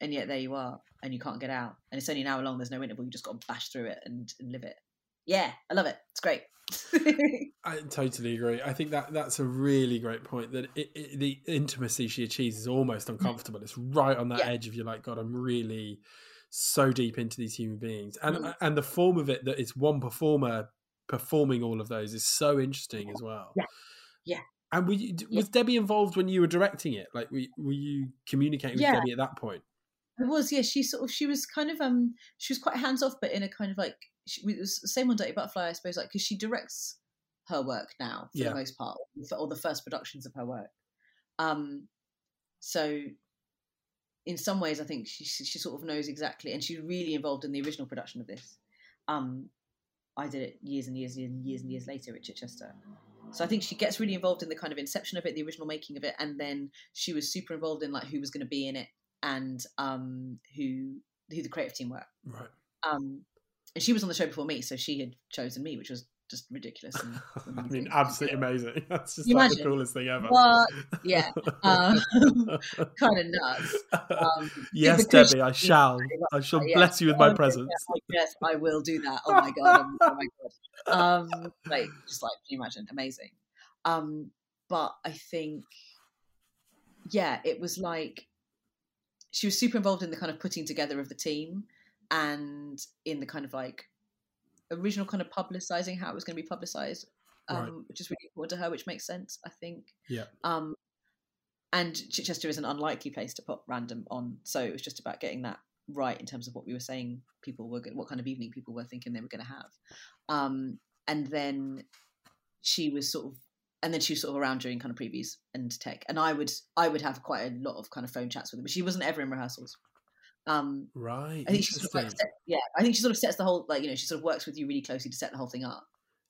and yet there you are and you can't get out. And it's only an hour long. There's no interval. You just got to bash through it and, and live it yeah i love it it's great I totally agree. I think that that's a really great point. That it, it, the intimacy she achieves is almost uncomfortable. It's right on that Yeah. edge of you're like, God, I'm really so deep into these human beings, and Mm. and the form of it that it's one performer performing all of those is so interesting as well. Yeah. Yeah. And were you, Yeah. was Debbie involved when you were directing it? Like, were, were you communicating with Yeah. Debbie at that point? It was, yeah. She sort of, she was kind of, um, she was quite hands off, but in a kind of like, she, it was the same on Dirty Butterfly, I suppose, like because she directs her work now for Yeah. the most part, or the first productions of her work. Um, so in some ways, I think she she sort of knows exactly, and she's really involved in the original production of this. Um, I did it years and years and years and years later at Chichester. So I think she gets really involved in the kind of inception of it, the original making of it, and then she was super involved in like who was going to be in it and um, who who the creative team were. Right. Um, and she was on the show before me, so she had chosen me, which was just ridiculous. And, I mean, absolutely amazing. That's just like the coolest thing ever. Yeah, um, kind of nuts. Um, yes, Debbie, I shall. I shall bless you with my Oh, presence. Yes, I will do that. Oh my god! Oh my god! Um, like, just like, can you imagine? Amazing. Um, but I think, yeah, it was like she was super involved in the kind of putting together of the team and in the kind of like original kind of publicizing how it was going to be publicized, um, Right. which is really important to her, which makes sense, I think. Yeah. Um, and Chichester is an unlikely place to put random on, so it was just about getting that right in terms of what we were saying. People were what kind of evening people were thinking they were going to have, um, and then she was sort of, and then she was sort of around during kind of previews and tech, and I would I would have quite a lot of kind of phone chats with her, but she wasn't ever in rehearsals. Um, Right. I think she sort of like set, yeah, I think she sort of sets the whole like you know she sort of works with you really closely to set the whole thing up.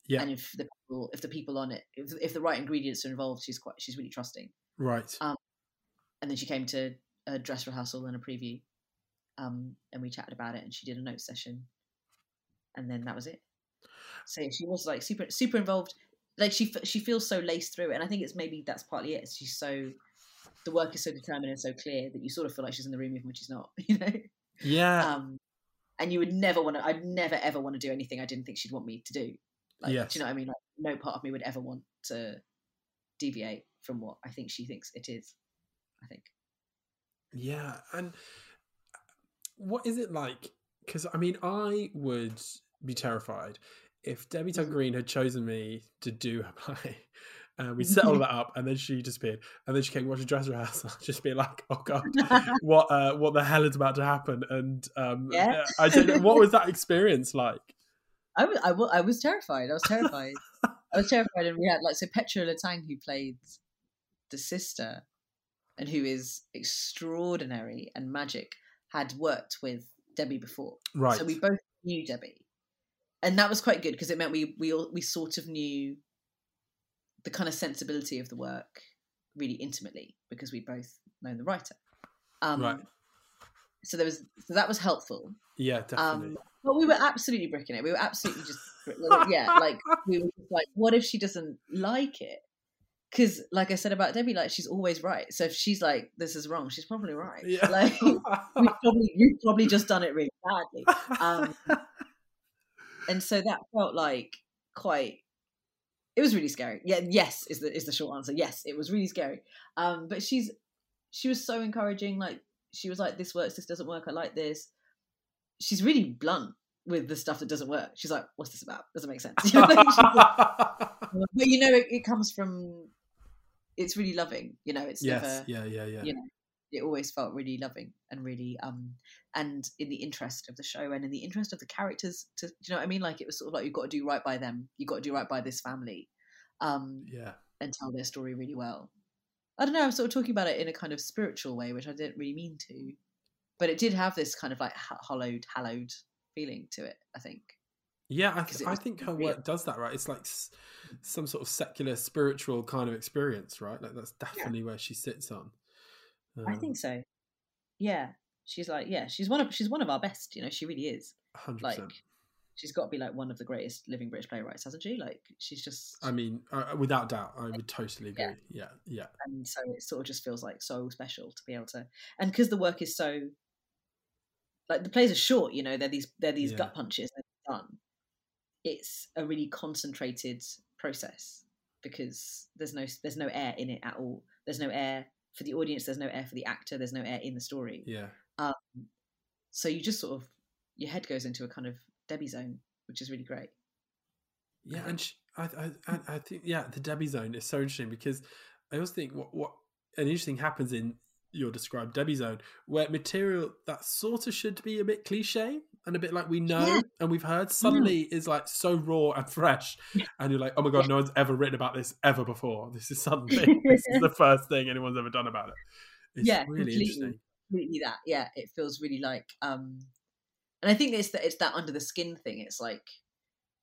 Yeah. And if the people if the people on it if, if the right ingredients are involved, she's quite she's really trusting. Right. Um, And then she came to a dress rehearsal and a preview, um, and we chatted about it, and she did a note session, and then that was it. So she was like super super involved. Like she she feels so laced through it, and I think it's maybe that's partly it. She's so the work is so determined and so clear that you sort of feel like she's in the room even when she's not. You know yeah. um, and you would never want to. I'd never ever want to do anything I didn't think she'd want me to do. Like, Yes. do you know what I mean? Like, no part of me would ever want to deviate from what I think she thinks it is. I think. Yeah, and what is it like? Because I mean, I would be terrified if Debbie Tuck Mhm. Green had chosen me to do a play. And we set all that up, and then she disappeared, and then she came watch a dress rehearsal, just be like, "Oh God, what, uh, what the hell is about to happen?" And um, Yeah. I don't know, what was that experience like? I was, I was, I was terrified. I was terrified. I was terrified, and we had like so Petra Letang who played the sister, and who is extraordinary and magic, had worked with Debbie before. Right, So we both knew Debbie, and that was quite good because it meant we we all, we sort of knew the kind of sensibility of the work really intimately because we both known the writer. Um, right, So there was so that was helpful. yeah, definitely. Um, but we were absolutely bricking it. We were absolutely just yeah, like we were just like, what if she doesn't like it? Because, like I said about Debbie, like she's always right. So if she's like, "This is wrong," she's probably right. yeah, Like we've probably you've probably just done it really badly. um, and so that felt like quite it was really scary. Yeah yes is the is the short answer. Yes it was really scary. Um but she's she was so encouraging like she was like this works this doesn't work i like this. She's really blunt with the stuff that doesn't work. She's like what's this about? Doesn't make sense. You know, like- but you know it, it comes from it's really loving you know it's yes, never yeah, yeah, yeah, you know it always felt really loving and really um and in the interest of the show and in the interest of the characters to do you know what i mean like it was sort of like you've got to do right by them you've got to do right by this family um yeah. and tell their story really well i don't know i'm sort of talking about it in a kind of spiritual way which i didn't really mean to but it did have this kind of like hollowed hallowed feeling to it i think Yeah, I, th- I think her real. work does that, right? It's like s- some sort of secular, spiritual kind of experience, right? Like that's definitely where she sits on. I Um, think so yeah she's like yeah she's one of she's one of our best you know she really is 100%. like she's got to be like one of the greatest living british playwrights hasn't she like she's just I mean, uh, without doubt, I would totally agree. Yeah. Yeah, yeah, and so it sort of just feels like so special to be able to and because the work is so like the plays are short you know they're these they're these Yeah. gut punches done it's a really concentrated process because there's no there's no air in it at all there's no air for the audience there's no air for the actor there's no air in the story yeah. Um, so you just sort of your head goes into a kind of debbie zone which is really great Yeah, and she, I, I, I, I think yeah, the Debbie zone is so interesting because I always think what what an interesting happens in your described Debbie zone where material that sort of should be a bit cliche and a bit like we know Yeah. and we've heard suddenly is like so raw and fresh, and you're like, oh my god, no one's ever written about this ever before. This is suddenly this is the first thing anyone's ever done about it. It's Yeah, really completely. completely that. Yeah, it feels really like um and I think it's that it's that under the skin thing. It's like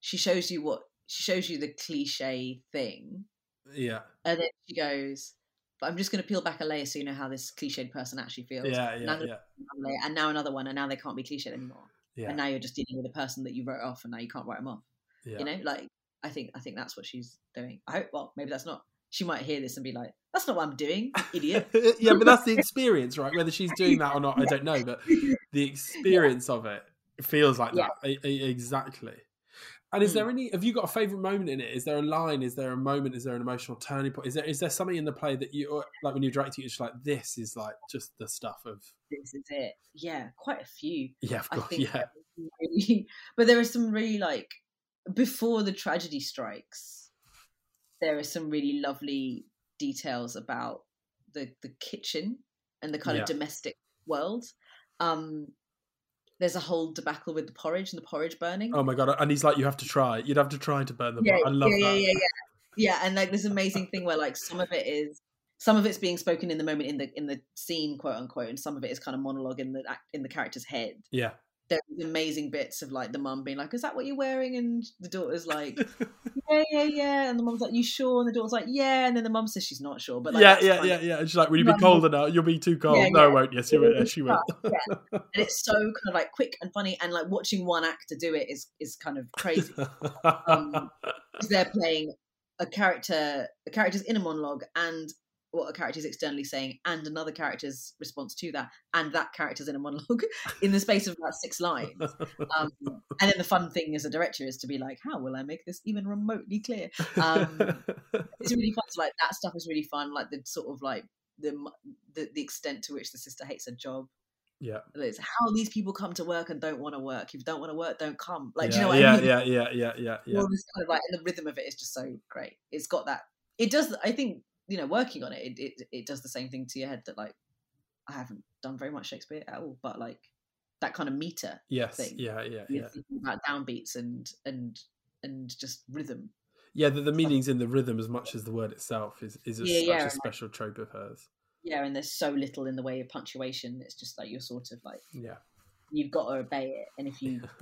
she shows you what she shows you the cliche thing Yeah, and then she goes, But I'm just gonna peel back a layer so you know how this cliched person actually feels. yeah, yeah, I'm yeah, peel back another layer, and now another one, and now they can't be cliched anymore. Yeah. And now you're just dealing with a person that you wrote off and now you can't write them off. yeah. You know, like I think I think that's what she's doing. I hope well, maybe that's not she might hear this and be like, That's not what I'm doing, idiot. yeah, but that's the experience, right? Whether she's doing that or not, I don't know. But the experience of it feels like Yeah. that E- e- exactly. And is Mm. there any? Have you got a favorite moment in it? Is there a line? Is there a moment? Is there an emotional turning point? Is there is there something in the play that you like when you're directing? It's like this is like just the stuff of this is it. Yeah, quite a few. yeah, of I course, think yeah, there are some really, but there are some really like before the tragedy strikes, there are some really lovely details about the the kitchen and the kind Yeah. of domestic world. Um, there's a whole debacle with the porridge and the porridge burning. Oh my god! And he's like, you have to try. You'd have to try to burn them. yeah, I love yeah, that. yeah, yeah, yeah, yeah. And like this amazing thing where like some of it is some of it's being spoken in the moment in the in the scene, quote unquote, and some of it is kind of monologue in the in the character's head. Yeah. There's amazing bits of like the mum being like, "Is that what you're wearing?" and the daughter's like, "Yeah, yeah, yeah," and the mum's like, "You sure?" and the daughter's like, "Yeah," and then the mum says she's not sure, but like, yeah, yeah, yeah, of- yeah. And she's like, "Will you be Mum- colder now? You'll be too cold." Yeah, no, I yeah. won't. Yes, you will. Yes, she will. yeah. and it's so kind of like quick and funny, and like watching one actor do it is is kind of crazy. Um, they're playing a character, a character's in a monologue, and what a character is externally saying, and another character's response to that, and that character's inner monologue in the space of about six lines. Um, and then the fun thing as a director is to be like, how will I make this even remotely clear? Um, it's really fun. So like that stuff is really fun. Like the sort of like the the, the extent to which the sister hates her job. yeah, It's how these people come to work and don't want to work. If you don't want to work, don't come. Like, do you know what yeah, I mean? yeah, yeah, yeah, yeah, yeah. All this kind of like, and the rhythm of it is just so great. It's got that. It does. I think you know, working on it, it it, it does the same thing to your head that like I haven't done very much Shakespeare at all, but like that kind of meter. Yes, thing. yeah, yeah, You're yeah. about downbeats and and and just rhythm. Yeah, the, the meaning's in the rhythm as much as the word itself is is a, Yeah, such yeah, a like- special trope of hers. Yeah, and there's so little in the way of punctuation. It's just like you're sort of like Yeah, you've got to obey it, and if you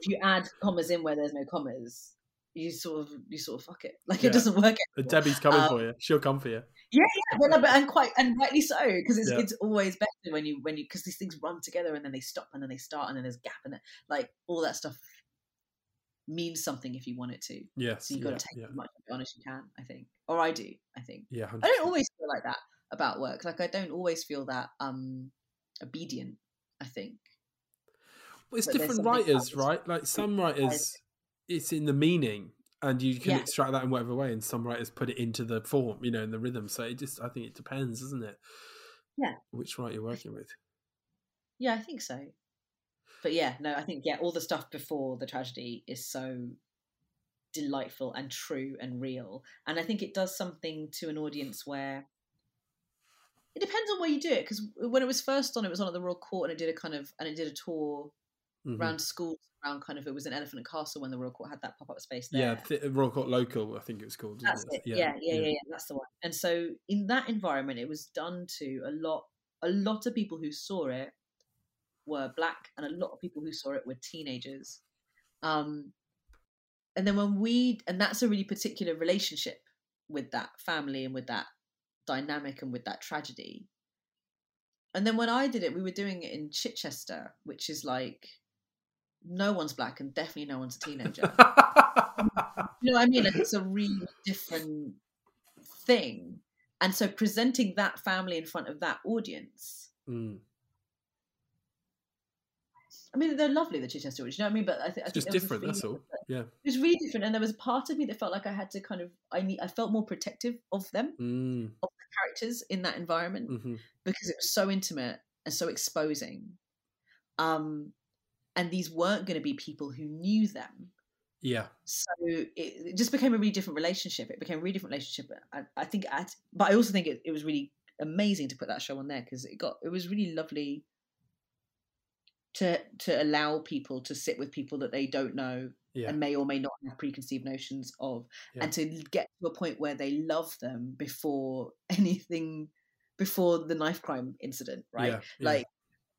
if you add commas in where there's no commas, you sort of you sort of fuck it. Like Yeah. it doesn't work. Uh, Debbie's coming Um, for you. She'll come for you. Yeah, but, no, but and quite and rightly so because it's Yeah. it's always better when you when you because these things run together and then they stop and then they start and then there's a gap in it. Like all that stuff means something if you want it to. Yes, So you've got yeah, to take yeah, as much of it on as you can. I think, or I do. I think yeah. I don't always feel like that about work. Like I don't always feel that um obedient. I think. Well, it's but different writers, right? Like some writers, it's in the meaning, and you can Yeah. extract that in whatever way. And some writers put it into the form, you know, in the rhythm. So it just, I think it depends, doesn't it? Yeah. Which writer you're working with. Yeah, I think so. But yeah, no, I think yeah, all the stuff before the tragedy is so delightful and true and real. And I think it does something to an audience where it depends on where you do it. Because when it was first on, it was on at the Royal Court and it did a kind of and it did a tour Mhm. around schools around kind of it was an Elephant and Castle when the Royal Court had that pop up space there. Yeah, th- Royal Court Local, I think it was called. That's isn't it. Yeah yeah, yeah, yeah, That's the one. And so in that environment, it was done to a lot. A lot of people who saw it were black, and a lot of people who saw it were teenagers. Um, and then when we, and that's a really particular relationship with that family and with that dynamic and with that tragedy. And then when I did it, we were doing it in Chichester, which is like no one's black and definitely no one's a teenager. You know what I mean? Like it's a really different thing. And so presenting that family in front of that audience, Mm. I mean, they're lovely, the Chichester audience, you know what I mean? But I, th- I It's think just there was a different, that's all. that- Yeah. It was really different. And there was a part of me that felt like I had to kind of, I need, I felt more protective of them, Mm. of the characters in that environment, hmm because it was so intimate and so exposing. Um, and these weren't going to be people who knew them. Yeah. so it, it just became a really different relationship. It became a really different relationship. I, I think, I, but I also think it, it was really amazing to put that show on there because it got it was really lovely to to allow people to sit with people that they don't know Yeah. and may or may not have preconceived notions of, Yeah. and to get to a point where they love them before anything before the knife crime incident, right? Yeah. Like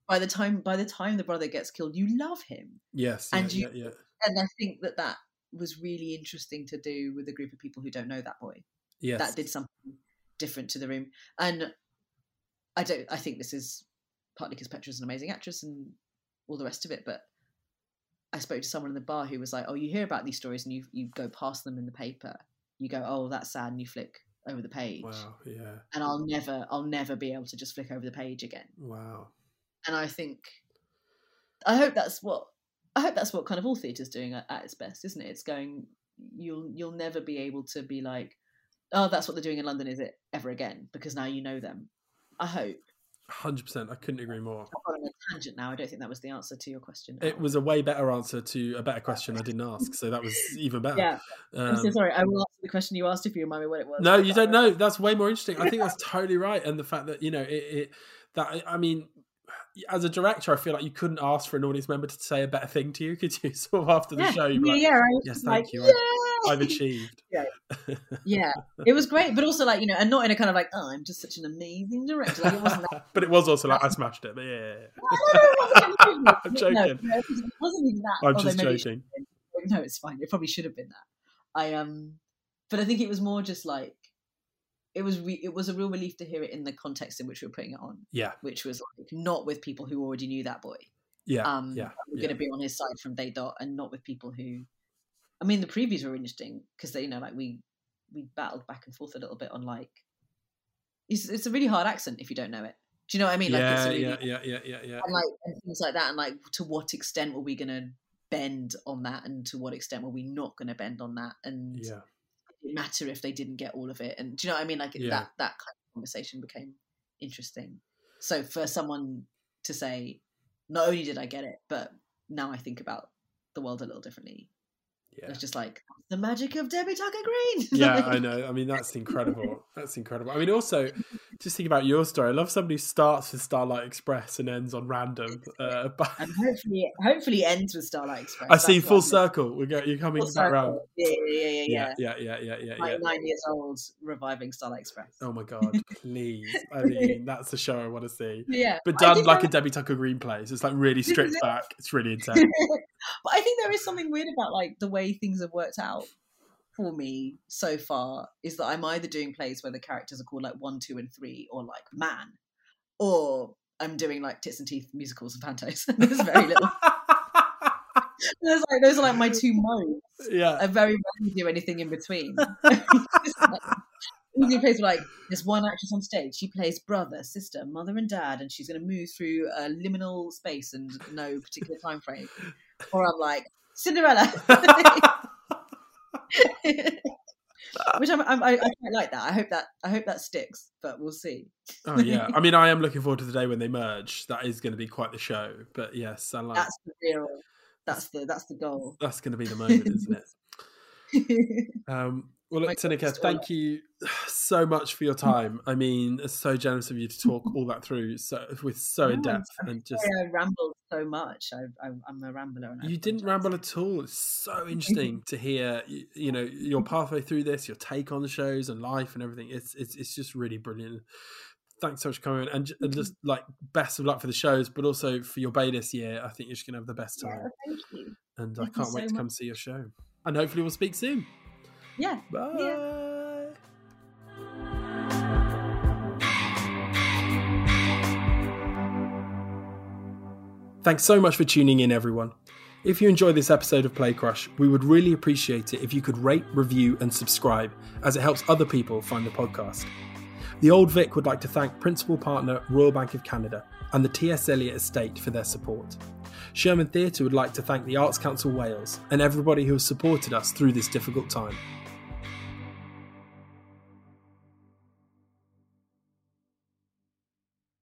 by the time by the time the brother gets killed, you love him, yes, and yeah, you- yeah, yeah. and I think that that was really interesting to do with a group of people who don't know that boy. yes. That did something different to the room, and I don't. I think this is partly because Petra's an amazing actress and all the rest of it, but. I spoke to someone in the bar who was like, "Oh, you hear about these stories and you you go past them in the paper. You go, oh, that's sad, and you flick over the page, Wow, yeah, and I'll never, I'll never be able to just flick over the page again." wow. And I think I hope that's what I hope that's what kind of all theatre's doing at, at its best, isn't it? It's going you'll you'll never be able to be like, oh, that's what they're doing in London, is it ever again? Because now you know them. I hope. Hundred percent. I couldn't agree more. Gone on a tangent now. I don't think that was the answer to your question. It was a way better answer to a better question I didn't ask, so that was even better. Yeah, I'm so Um, sorry. I will answer the question you asked if you remind me what it was. No, you don't know. That's way more interesting. I think that's totally right, and the fact that you know it. it that I mean, as a director, I feel like you couldn't ask for an audience member to say a better thing to you, could you? Sort of after the Yeah, show, yeah, like, yeah, I "Yes, thank like, you. Yeah! I've achieved." yeah, it was great, but also like you know, and not in a kind of like, oh, I'm just such an amazing director. Like it wasn't that. but it was also like I smashed it. But yeah, I'm I'm joking. No, it wasn't even that. I'm although just maybe it joking. no, it's fine. It probably should have been that. I um, but I think it was more just like it was. Re- it was a real relief to hear it in the context in which we were putting it on, Yeah, which was like not with people who already knew that boy. yeah, Um, yeah, we're yeah. going to be on his side from day dot, and not with people who. I mean, the previews were interesting because they, you know, like we we battled back and forth a little bit on like. It's, it's a really hard accent if you don't know it. Do you know what I mean? Like, yeah, really, yeah, yeah, yeah, yeah, yeah. and like and things like that and like to what extent were we going to bend on that and to what extent were we not going to bend on that and Yeah, it matter if they didn't get all of it and do you know what i mean like Yeah. that that kind of conversation became interesting so for someone to say not only did i get it but now i think about the world a little differently yeah. it's just like the magic of debbie tucker green yeah, I know. I mean, that's incredible. That's incredible. I mean, also, just think about your story. I love somebody who starts with Starlight Express and ends on random. Uh, but and hopefully hopefully ends with starlight express I see full I'm- circle. We're go. You're coming full back round. circle. yeah yeah yeah yeah, yeah. Yeah, yeah, yeah, yeah, yeah, yeah. like nine years old reviving Starlight Express. Oh my god, please! I mean, that's the show I want to see. Yeah, But done like a Debbie Tucker Green plays. It's like really stripped back. It's really intense. but I think there is something weird about like the way things have worked out for me so far. Is that I'm either doing plays where the characters are called like one, two, and three, or like man, or I'm doing like tits and teeth musicals and pantos. There's very little. There's like those are like my two modes. yeah. I very rarely do anything in between. Usually plays like there's one actress on stage. She plays brother, sister, mother, and dad, and she's going to move through a liminal space and no particular time frame. Or I'm like Cinderella, which I'm, I'm I, I quite like that. I hope that I hope that sticks, but we'll see. oh yeah. I mean, I am looking forward to the day when they merge. That is going to be quite the show. But yes, I like. That's the real. That's the that's the goal. That's going to be the moment, isn't it? Um, well, look, My Tinuke, thank you so much for your time. I mean, it's so generous of you to talk all that through so with so in No, depth and just. I rambled so much. I, I, I'm a rambler. And I You didn't ramble at all. It's so interesting to hear, you, you know, your pathway through this, your take on the shows and life and everything. It's it's it's just really brilliant. Thanks so much for coming, and, and just like best of luck for the shows, but also for your bay this year. I think you're just gonna have the best Yeah, time, thank you. and thank I can't wait so to come much. see your show. And hopefully we'll speak soon. Yeah. Bye. Thanks so much for tuning in, everyone. If you enjoyed this episode of Play Crush, we would really appreciate it if you could rate, review, and subscribe, as it helps other people find the podcast. The Old Vic would like to thank principal partner Royal Bank of Canada and the T.S. Eliot Estate for their support. Sherman Theatre would like to thank the Arts Council Wales and everybody who has supported us through this difficult time.